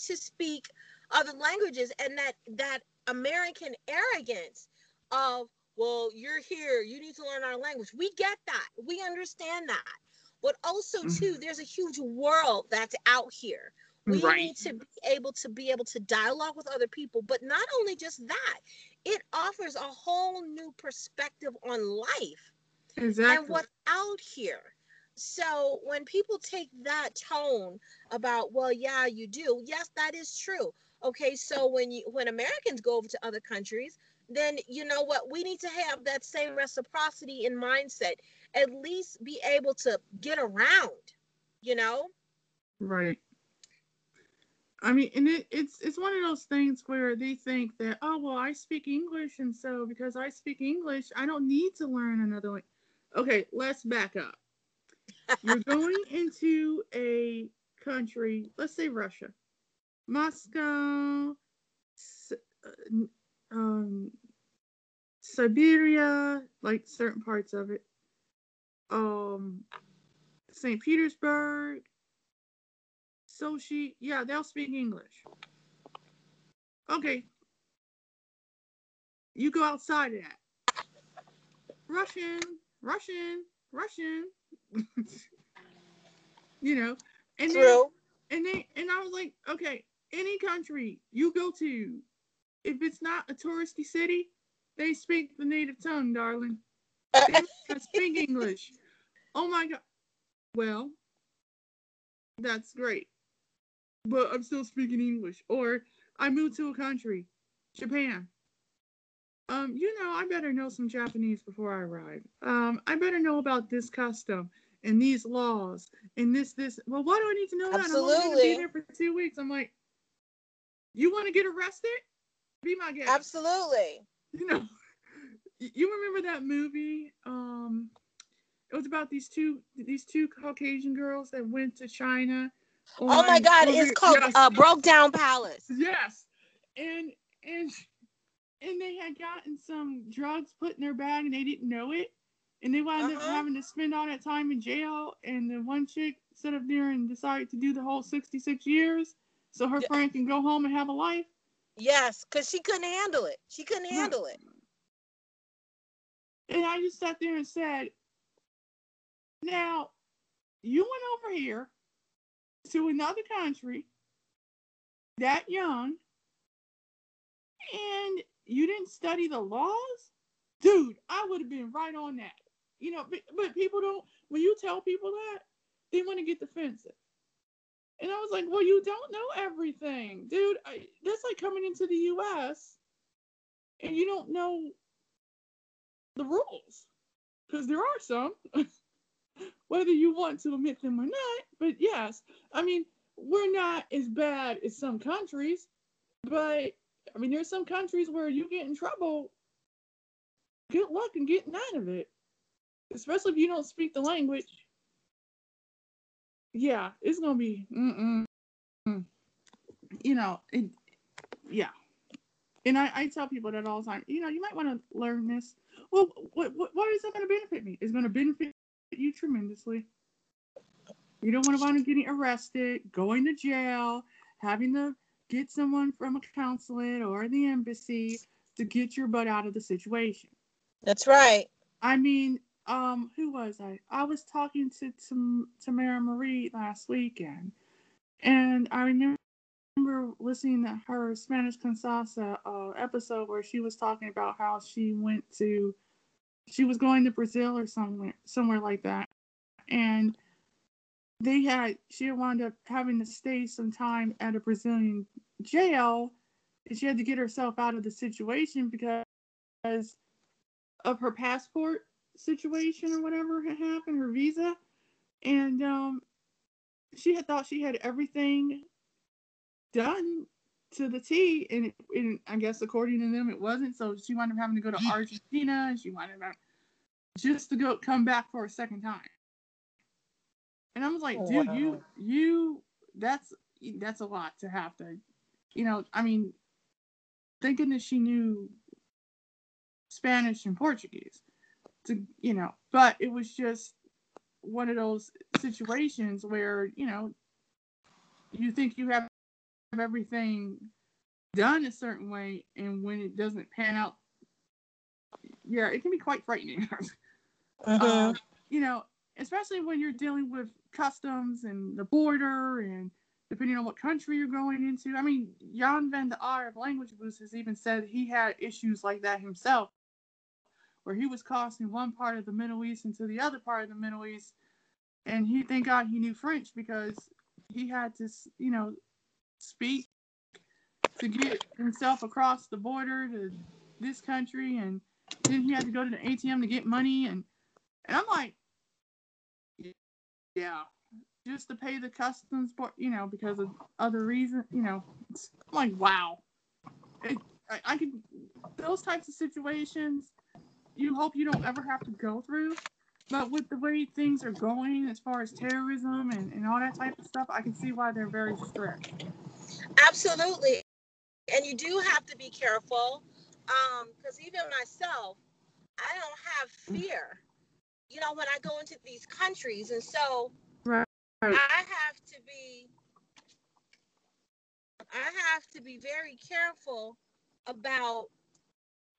to speak other languages and that that American arrogance of well you're here you need to learn our language we get that we understand that but also Mhm. too there's a huge world that's out here we Right. need to be able to be able to dialogue with other people but not only just that it offers a whole new perspective on life Exactly. and what's out here. So when people take that tone about, well, yeah, you do, yes, that is true. Okay, so when you when Americans go over to other countries, then you know what we need to have that same reciprocity in mindset at least be able to get around, you know? Right. I mean, and it, it's it's one of those things where they think that oh well I speak English and so because I speak English I don't need to learn another language. Okay, let's back up. You're going into a country, let's say Russia, Moscow, uh, um, Siberia, like certain parts of it, um, St. Petersburg, Sochi. Yeah, they'll speak English. Okay. You go outside of that. Russian, Russian, Russian. you know, and True. then, and then, and I was like, okay, any country you go to, if it's not a touristy city, they speak the native tongue, darling. They speak English. Oh my god. Well, that's great. But I'm still speaking English. Or I moved to a country, Japan. Um, you know, I better know some Japanese before I arrive. Um, I better know about this custom and these laws and this, this. Well, why do I need to know that? I'm only gonna Absolutely. be there for two weeks. I'm like, you want to get arrested? Be my guest Absolutely. you know you remember that movie um it was about these two these two caucasian girls that went to china Oh my God, it's called yes, uh, Brokedown Palace. yes and and and they had gotten some drugs put in their bag and they didn't know it and they wound up Uh-huh. having to spend all that time in jail and the one chick sat up there and decided to do the whole 66 years so her Yeah. friend can go home and have a life Yes, because she couldn't handle it. She couldn't handle it. And I just sat there and said, Now, you went over here to another country that young and you didn't study the laws? Dude, I would have been right on that. You know, but, but people don't, when you tell people that, they want to get defensive. And I was like, well, you don't know everything, dude. I, that's like coming into the U.S. and you don't know the rules because there are some whether you want to admit them or not but yes i mean we're not as bad as some countries but i mean there's some countries where you get in trouble good luck in getting out of it especially if you don't speak the language yeah it's gonna be mm-mm, mm. you know it, yeah and I, I tell people that all the time. You know, you might want to learn this. Well, what, what, what is that going to benefit me? It's going to benefit you tremendously. You don't want to wind up getting arrested, going to jail, having to get someone from a consulate or the embassy to get your butt out of the situation. That's right. I mean, um, who was I? I was talking to Tam- Tamara Marie last weekend, and I remember listening to her Spanish con Salsa uh, episode where she was talking about how she went to, she was going to Brazil or somewhere, somewhere like that, and they had she wound up having to stay some time at a Brazilian jail, and she had to get herself out of the situation because of her passport situation or whatever had happened, her visa, and um, she had thought she had everything done to the T, and, it, and I guess according to them, it wasn't. So she wound up having to go to Argentina, and she wound up just to go come back for a second time. And I was like, Oh, dude, wow. you you that's that's a lot to have to, you know. I mean, thank goodness she knew Spanish and Portuguese, to you know. But it was just one of those situations where you know you think you have everything done a certain way, and when it doesn't pan out, yeah, it can be quite frightening. Mhm. Uh, you know, especially when you're dealing with customs and the border and depending on what country you're going into. I mean, Jan van der Aa of Language Boost has even said he had issues like that himself, where he was crossing one part of the Middle East into the other part of the Middle East. And he, thank God he knew French because he had to, you know, speak to get himself across the border to this country. And then he had to go to the ATM to get money. And and I'm like, yeah, just to pay the customs, but you know, because of other reasons, you know, it's like wow. It, I, I could those types of situations. You hope you don't ever have to go through, but with the way things are going as far as terrorism and, and all that type of stuff, I can see why they're very strict. Absolutely. And you do have to be careful because um, even myself, I don't have fear, you know, when I go into these countries. And so right. I have to be, I have to be very careful about,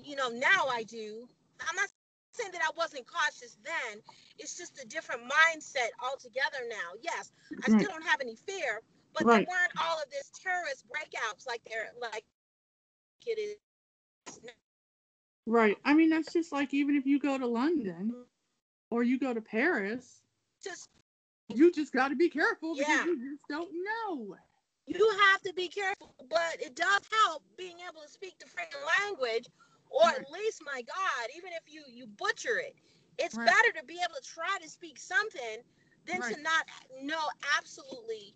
you know, now I do. I'm not saying that I wasn't cautious then. It's just a different mindset altogether now. Yes, I still don't have any fear, but right. there weren't all of this terrorist breakouts like there like it is now. Right. I mean, that's just like even if you go to London or you go to Paris, just you just got to be careful because yeah. you just don't know. You have to be careful, but it does help being able to speak the freaking language, or at least, my God, even if you you butcher it, it's right. better to be able to try to speak something than right. to not know absolutely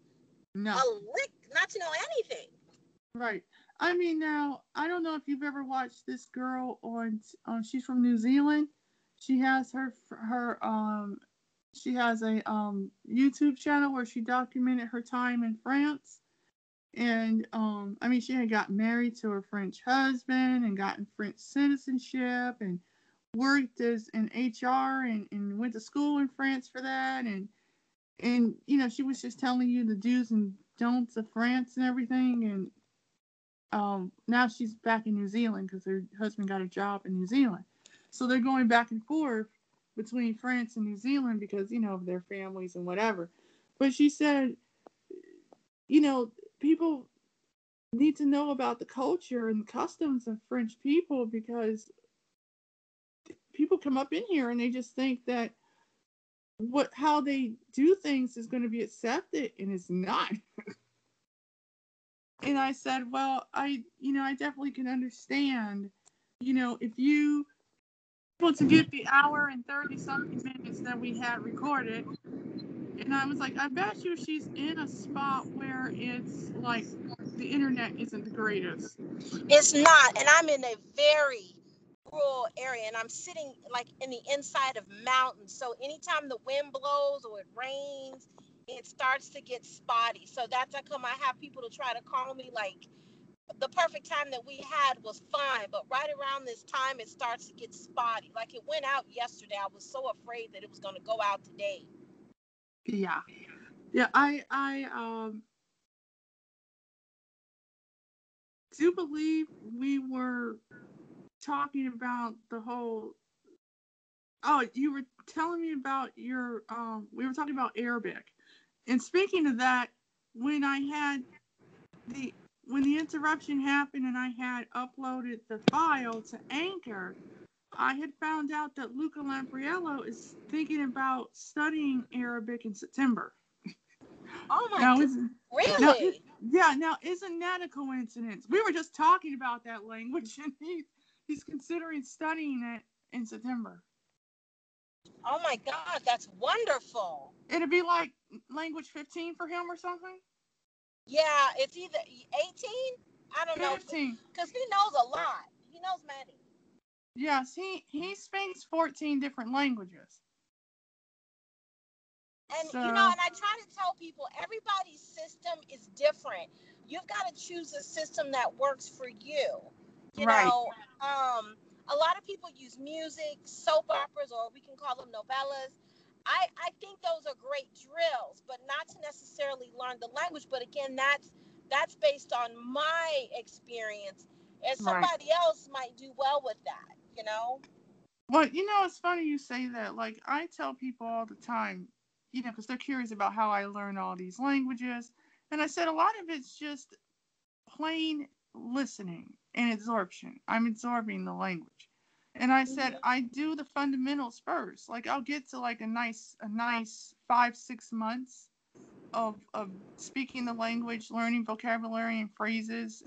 no. a lick, not to know anything. Right. I mean, now I don't know if you've ever watched this girl on. Um, she's from New Zealand. She has her her um, she has a um YouTube channel where she documented her time in France, and um, I mean, she had got married to her French husband and gotten French citizenship and worked as in HR and, and went to school in France for that and and you know she was just telling you the do's and don'ts of France and everything and um, now she's back in New Zealand because her husband got a job in New Zealand. So they're going back and forth between France and New Zealand because, you know, of their families and whatever. But she said, you know, people need to know about the culture and customs of French people because people come up in here and they just think that what how they do things is going to be accepted and it's not. and I said, well, I, you know, I definitely can understand, you know, if you able to get the hour and 30 something minutes that we had recorded. And I was like, I bet you she's in a spot where it's like the internet isn't the greatest. It's not. And I'm in a very rural area and I'm sitting like in the inside of mountains. So anytime the wind blows or it rains, it starts to get spotty. So that's how come I have people to try to call me like the perfect time that we had was fine, but right around this time it starts to get spotty. Like it went out yesterday. I was so afraid that it was going to go out today. Yeah. Yeah, I I um do believe we were talking about the whole Oh, you were telling me about your um we were talking about Arabic and speaking of that, when I had the when the interruption happened and I had uploaded the file to Anchor, I had found out that Luca Lampariello is thinking about studying Arabic in September. Oh my now, God. Really? Now, yeah, now isn't that a coincidence? We were just talking about that language and he, he's considering studying it in September. Oh my God, that's wonderful. It'd be like language 15 for him or something? Yeah, it's either 18. I don't 15. know. Because he knows a lot. He knows many. Yes, he, he speaks 14 different languages. And so, you know, and I try to tell people everybody's system is different. You've got to choose a system that works for you. You right. know, um, a lot of people use music, soap operas, or we can call them novellas. I, I think those are great drills, but not to necessarily learn the language. But again, that's that's based on my experience, and somebody right. else might do well with that. You know. Well, you know, it's funny you say that. Like I tell people all the time, you know, because they're curious about how I learn all these languages, and I said a lot of it's just plain listening and absorption. I'm absorbing the language. And I said, mm-hmm. I do the fundamentals first. Like I'll get to like a nice, a nice five, six months of of speaking the language, learning vocabulary and phrases,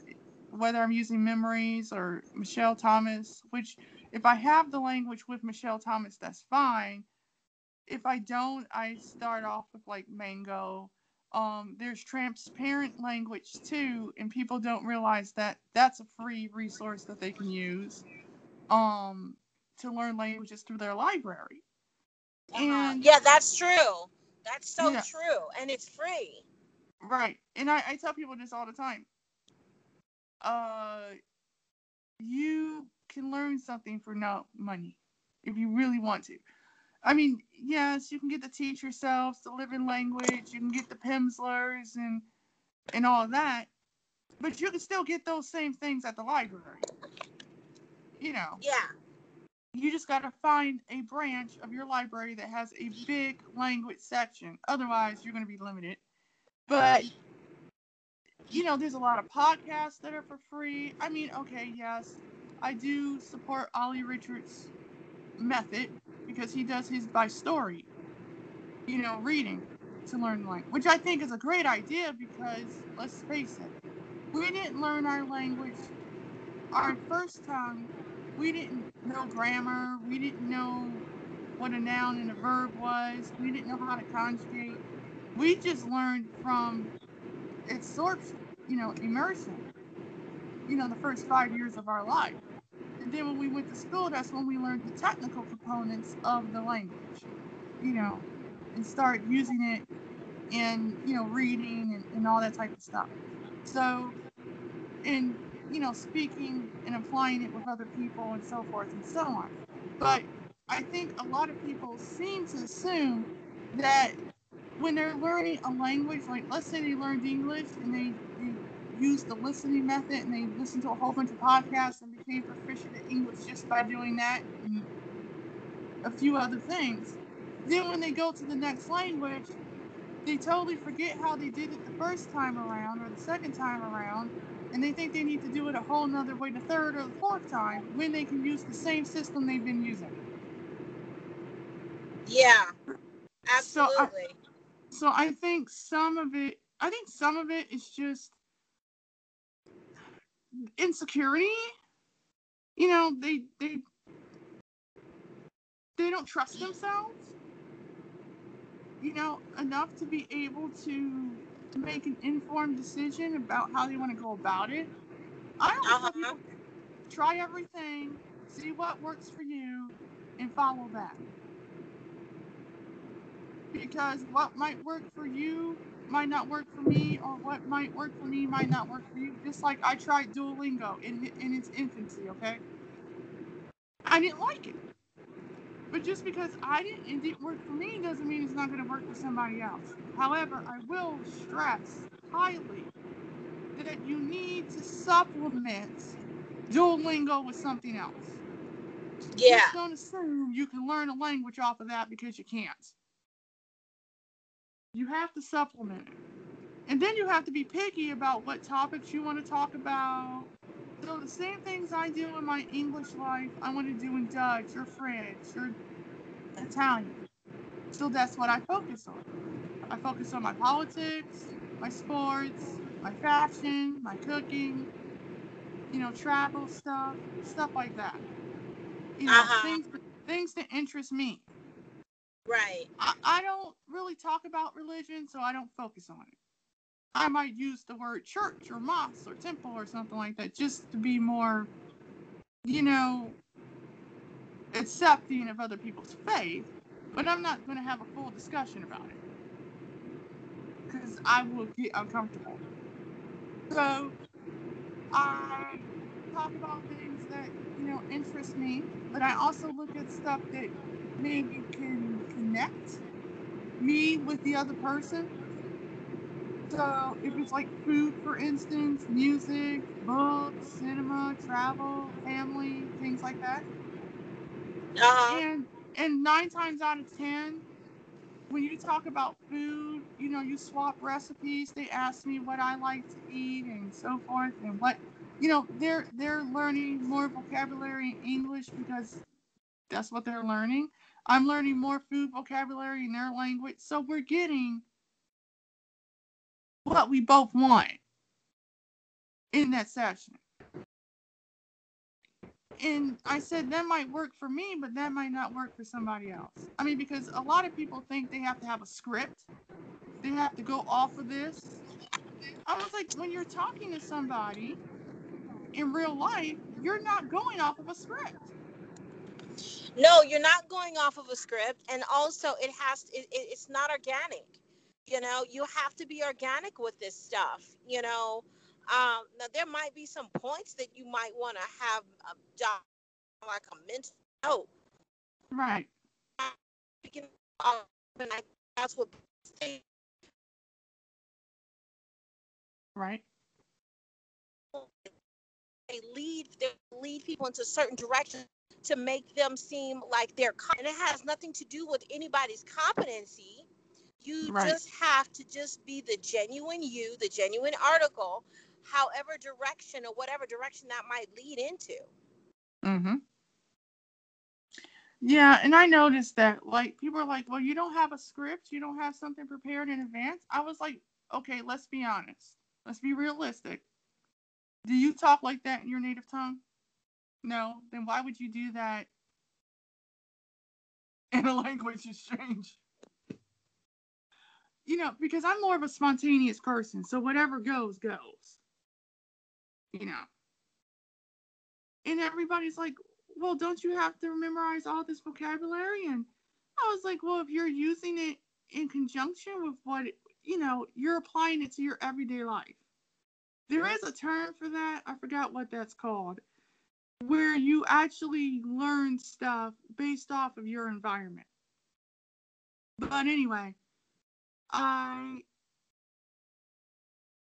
whether I'm using Memrise or Michel Thomas, which if I have the language with Michel Thomas, that's fine. if I don't, I start off with like Mango. Um, there's transparent language too, and people don't realize that that's a free resource that they can use um, to learn languages through their library. Uh-huh. And Yeah, that's true. That's so Yeah. true, and it's free. Right. And I, I tell people this all the time. Uh you can learn something for no money if you really want to. I mean, yes, you can get the teach yourself, the living language, you can get the Pimsleurs and and all that, but you can still get those same things at the library. You know, Yeah. you just got to find a branch of your library that has a big language section. Otherwise, you're going to be limited. But you know, there's a lot of podcasts that are for free. I mean, okay, yes, I do support Olly Richards' method because he does his by story. You know, reading to learn language, which I think is a great idea because let's face it, we didn't learn our language our first tongue we didn't know grammar. We didn't know what a noun and a verb was. We didn't know how to conjugate. We just learned from absorption, you know, immersion, you know, the first five years of our life. And then when we went to school, that's when we learned the technical components of the language, you know, and start using it in, you know, reading and, and all that type of stuff. So, and, you know, speaking and applying it with other people and so forth and so on. But I think a lot of people seem to assume that when they're learning a language, like let's say they learned English and they, they used the listening method and they listened to a whole bunch of podcasts and became proficient in English just by doing that and a few other things. Then when they go to the next language, they totally forget how they did it the first time around or the second time around and they think they need to do it a whole nother way the third or the fourth time when they can use the same system they've been using. Yeah, So I- absolutely. So I think some of it, I think some of it is just insecurity. You know, they they they don't trust themselves. You know, enough to be able to make an informed decision about how they want to go about it. I always Uh-huh. try everything, see what works for you, and follow that. Because what might work for you might not work for me, or what might work for me might not work for you. Just like I tried Duolingo in in its infancy, okay? I didn't like it. But just because I didn't, it didn't work for me doesn't mean it's not going to work for somebody else. However, I will stress highly that you need to supplement Duolingo with something else. yeah, Just don't assume you can learn a language off of that because you can't. You have to supplement it. And then you have to be picky about what topics you want to talk about. So the same things I do in my English life, I want to do in Dutch or French or Italian. So that's what I focus on. I focus on my politics, my sports, my fashion, my cooking, you know, travel stuff, stuff like that. You know, Uh-huh. things things that interest me. Right. I, I don't really talk about religion, so I don't focus on it. I might use the word church or mosque or temple or something like that just to be more, you know, accepting of other people's faith, but I'm not going to have a full discussion about it because I will get uncomfortable. So I talk about things that, you know, interest me, but I also look at stuff that maybe can connect me with the other person. So if it's like food, for instance, music, books, cinema, travel, family, things like that. Uh-huh. And and nine times out of ten, when you talk about food, you know, you swap recipes. They ask me what I like to eat and so forth, and what you know, they're they're learning more vocabulary in English because that's what they're learning. I'm learning more food vocabulary in their language, so we're getting what we both want in that session. and I said that might work for me, but that might not work for somebody else. I mean, because a lot of people think they have to have a script, they have to go off of this. I was like, when you're talking to somebody in real life, you're not going off of a script. No, you're not going off of a script, and also it has it, it, it's not organic. You know, you have to be organic with this stuff. You know, um, now there might be some points that you might want to have a job like a mental note. Right. That's what right they lead they lead people into certain directions to make them seem like they're and it has nothing to do with anybody's competency you Right. just have to just be the genuine you the genuine article however direction or whatever direction that might lead into Mm-hmm. Yeah, and I noticed that like people are like, well, you don't have a script, you don't have something prepared in advance. I was like, okay, let's be honest. Let's be realistic. Do you talk like that in your native tongue? No. Then why would you do that in a language exchange? You know, because I'm more of a spontaneous person, so whatever goes, goes. You know. And everybody's like, well, don't you have to memorize all this vocabulary? And I was like, well, if you're using it in conjunction with what, you know, you're applying it to your everyday life. There is a term for that. I forgot what that's called, where you actually learn stuff based off of your environment. But anyway, I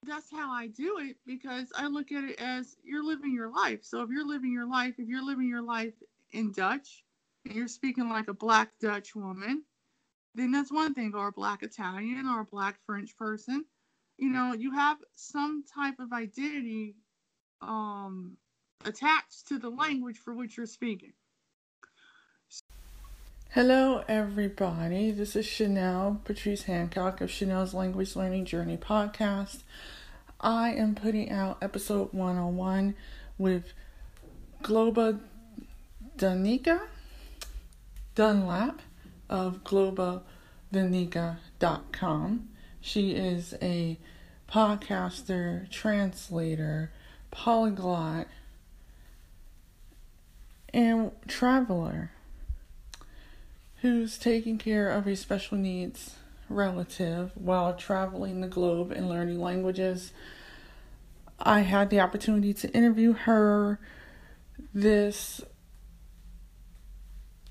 that's how I do it because I look at it as you're living your life. So if you're living your life, if you're living your life in Dutch and you're speaking like a black Dutch woman, then that's one thing, or a black Italian or a black French person. You know, you have some type of identity um, attached to the language for which you're speaking. Hello, everybody. This is Chanel Patrice Hancock of Chanel's Language Learning Journey podcast. I am putting out episode 101 with Globa Danica Dunlap of globadanica.com. She is a podcaster, translator, polyglot, and traveler who's taking care of a special needs relative while traveling the globe and learning languages. I had the opportunity to interview her this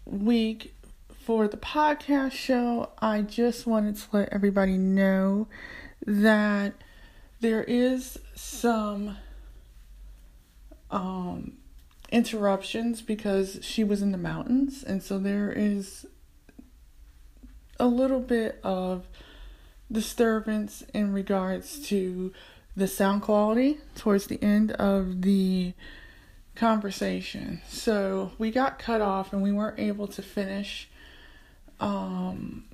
week for the podcast show. I just wanted to let everybody know that there is some um interruptions because she was in the mountains and so there is a little bit of disturbance in regards to the sound quality towards the end of the conversation. So we got cut off and we weren't able to finish um,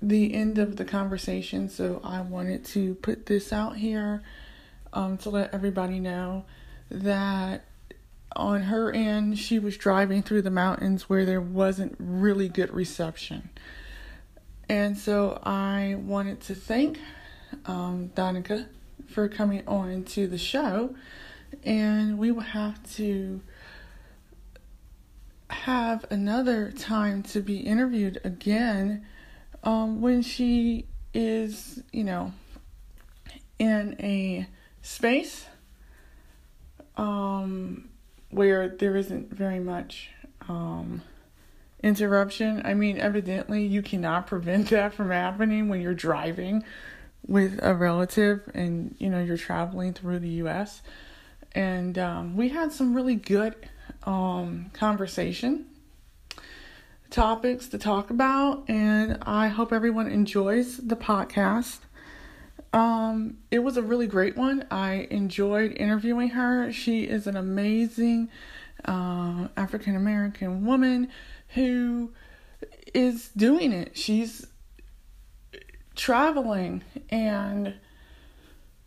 the end of the conversation. So I wanted to put this out here um, to let everybody know that on her end, she was driving through the mountains where there wasn't really good reception. And so I wanted to thank um, for coming on to the show. And we will have to have another time to be interviewed again um, when she is, you know, in a space um, where there isn't very much um, interruption. I mean, evidently, you cannot prevent that from happening when you're driving with a relative and you know you're traveling through the US. And um, we had some really good um, conversation topics to talk about, and I hope everyone enjoys the podcast. Um, it was a really great one. I enjoyed interviewing her. She is an amazing uh, African American woman who is doing it. She's traveling and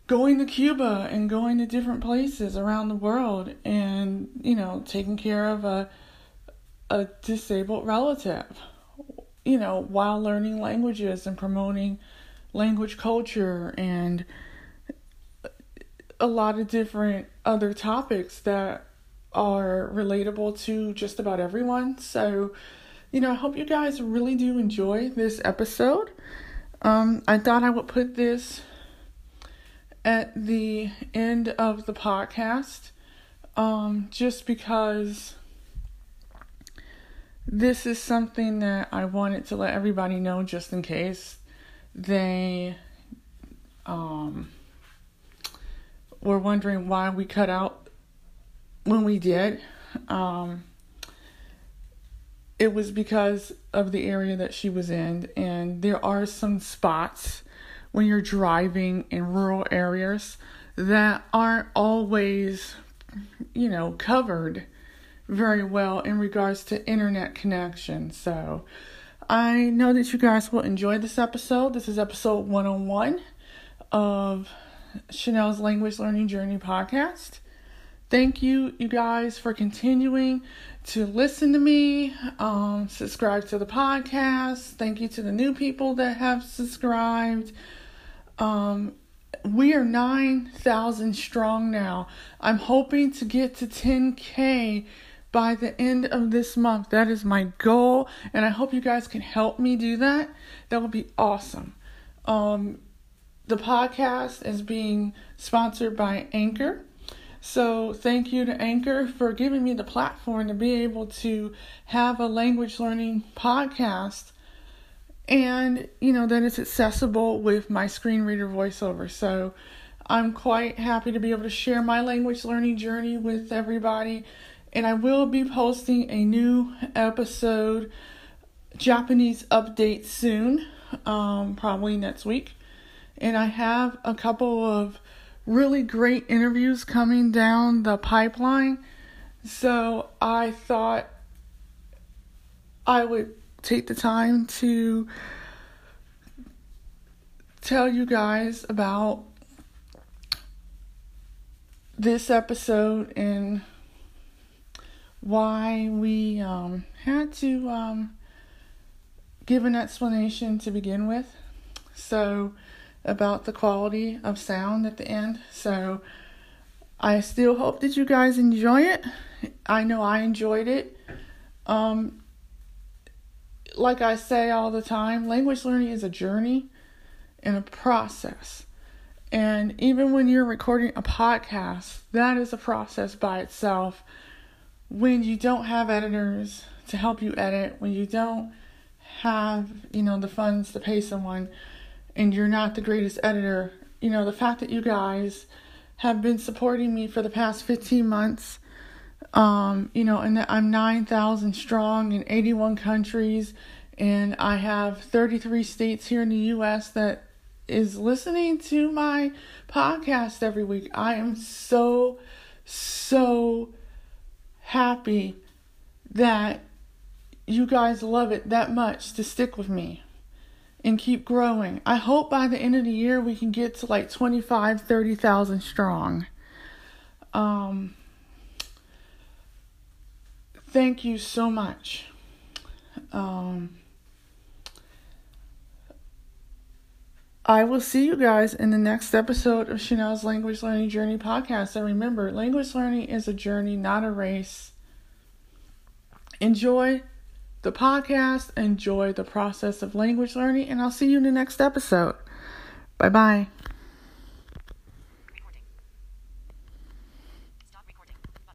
going to Cuba and going to different places around the world and, you know, taking care of a a disabled relative, you know, while learning languages and promoting language culture and a lot of different other topics that are relatable to just about everyone. So, you know, I hope you guys really do enjoy this episode. Um, I thought I would put this at the end of the podcast um, just because this is something that I wanted to let everybody know just in case they um, were wondering why we cut out when we did. Um, it was because of the area that she was in, and there are some spots when you're driving in rural areas that aren't always, you know, covered very well in regards to internet connection. So I know that you guys will enjoy this episode. This is episode 101 of Chanel's Language Learning Journey podcast. Thank you, you guys, for continuing to listen to me, um, subscribe to the podcast. Thank you to the new people that have subscribed. Um, we are 9,000 strong now. I'm hoping to get to 10K by the end of this month. That is my goal, and I hope you guys can help me do that. That would be awesome. Um, the podcast is being sponsored by Anchor. So, thank you to Anchor for giving me the platform to be able to have a language learning podcast and you know that it's accessible with my screen reader voiceover. So, I'm quite happy to be able to share my language learning journey with everybody. And I will be posting a new episode, Japanese update soon, um, probably next week. And I have a couple of really great interviews coming down the pipeline. So I thought I would take the time to tell you guys about this episode and why we um, had to um, give an explanation to begin with. So, about the quality of sound at the end. So, I still hope that you guys enjoy it. I know I enjoyed it. Um, like I say all the time, language learning is a journey and a process. And even when you're recording a podcast, that is a process by itself. When you don't have editors to help you edit, when you don't have, you know, the funds to pay someone, and you're not the greatest editor, you know, the fact that you guys have been supporting me for the past 15 months, um, you know, and that I'm 9,000 strong in 81 countries, and I have 33 states here in the U.S. that is listening to my podcast every week. I am so, so happy that you guys love it that much to stick with me and keep growing. I hope by the end of the year we can get to like 25, 30,000 strong. Um, thank you so much. Um, I will see you guys in the next episode of Chanel's Language Learning Journey podcast. And remember, language learning is a journey, not a race. Enjoy the podcast. Enjoy the process of language learning, and I'll see you in the next episode. Bye bye.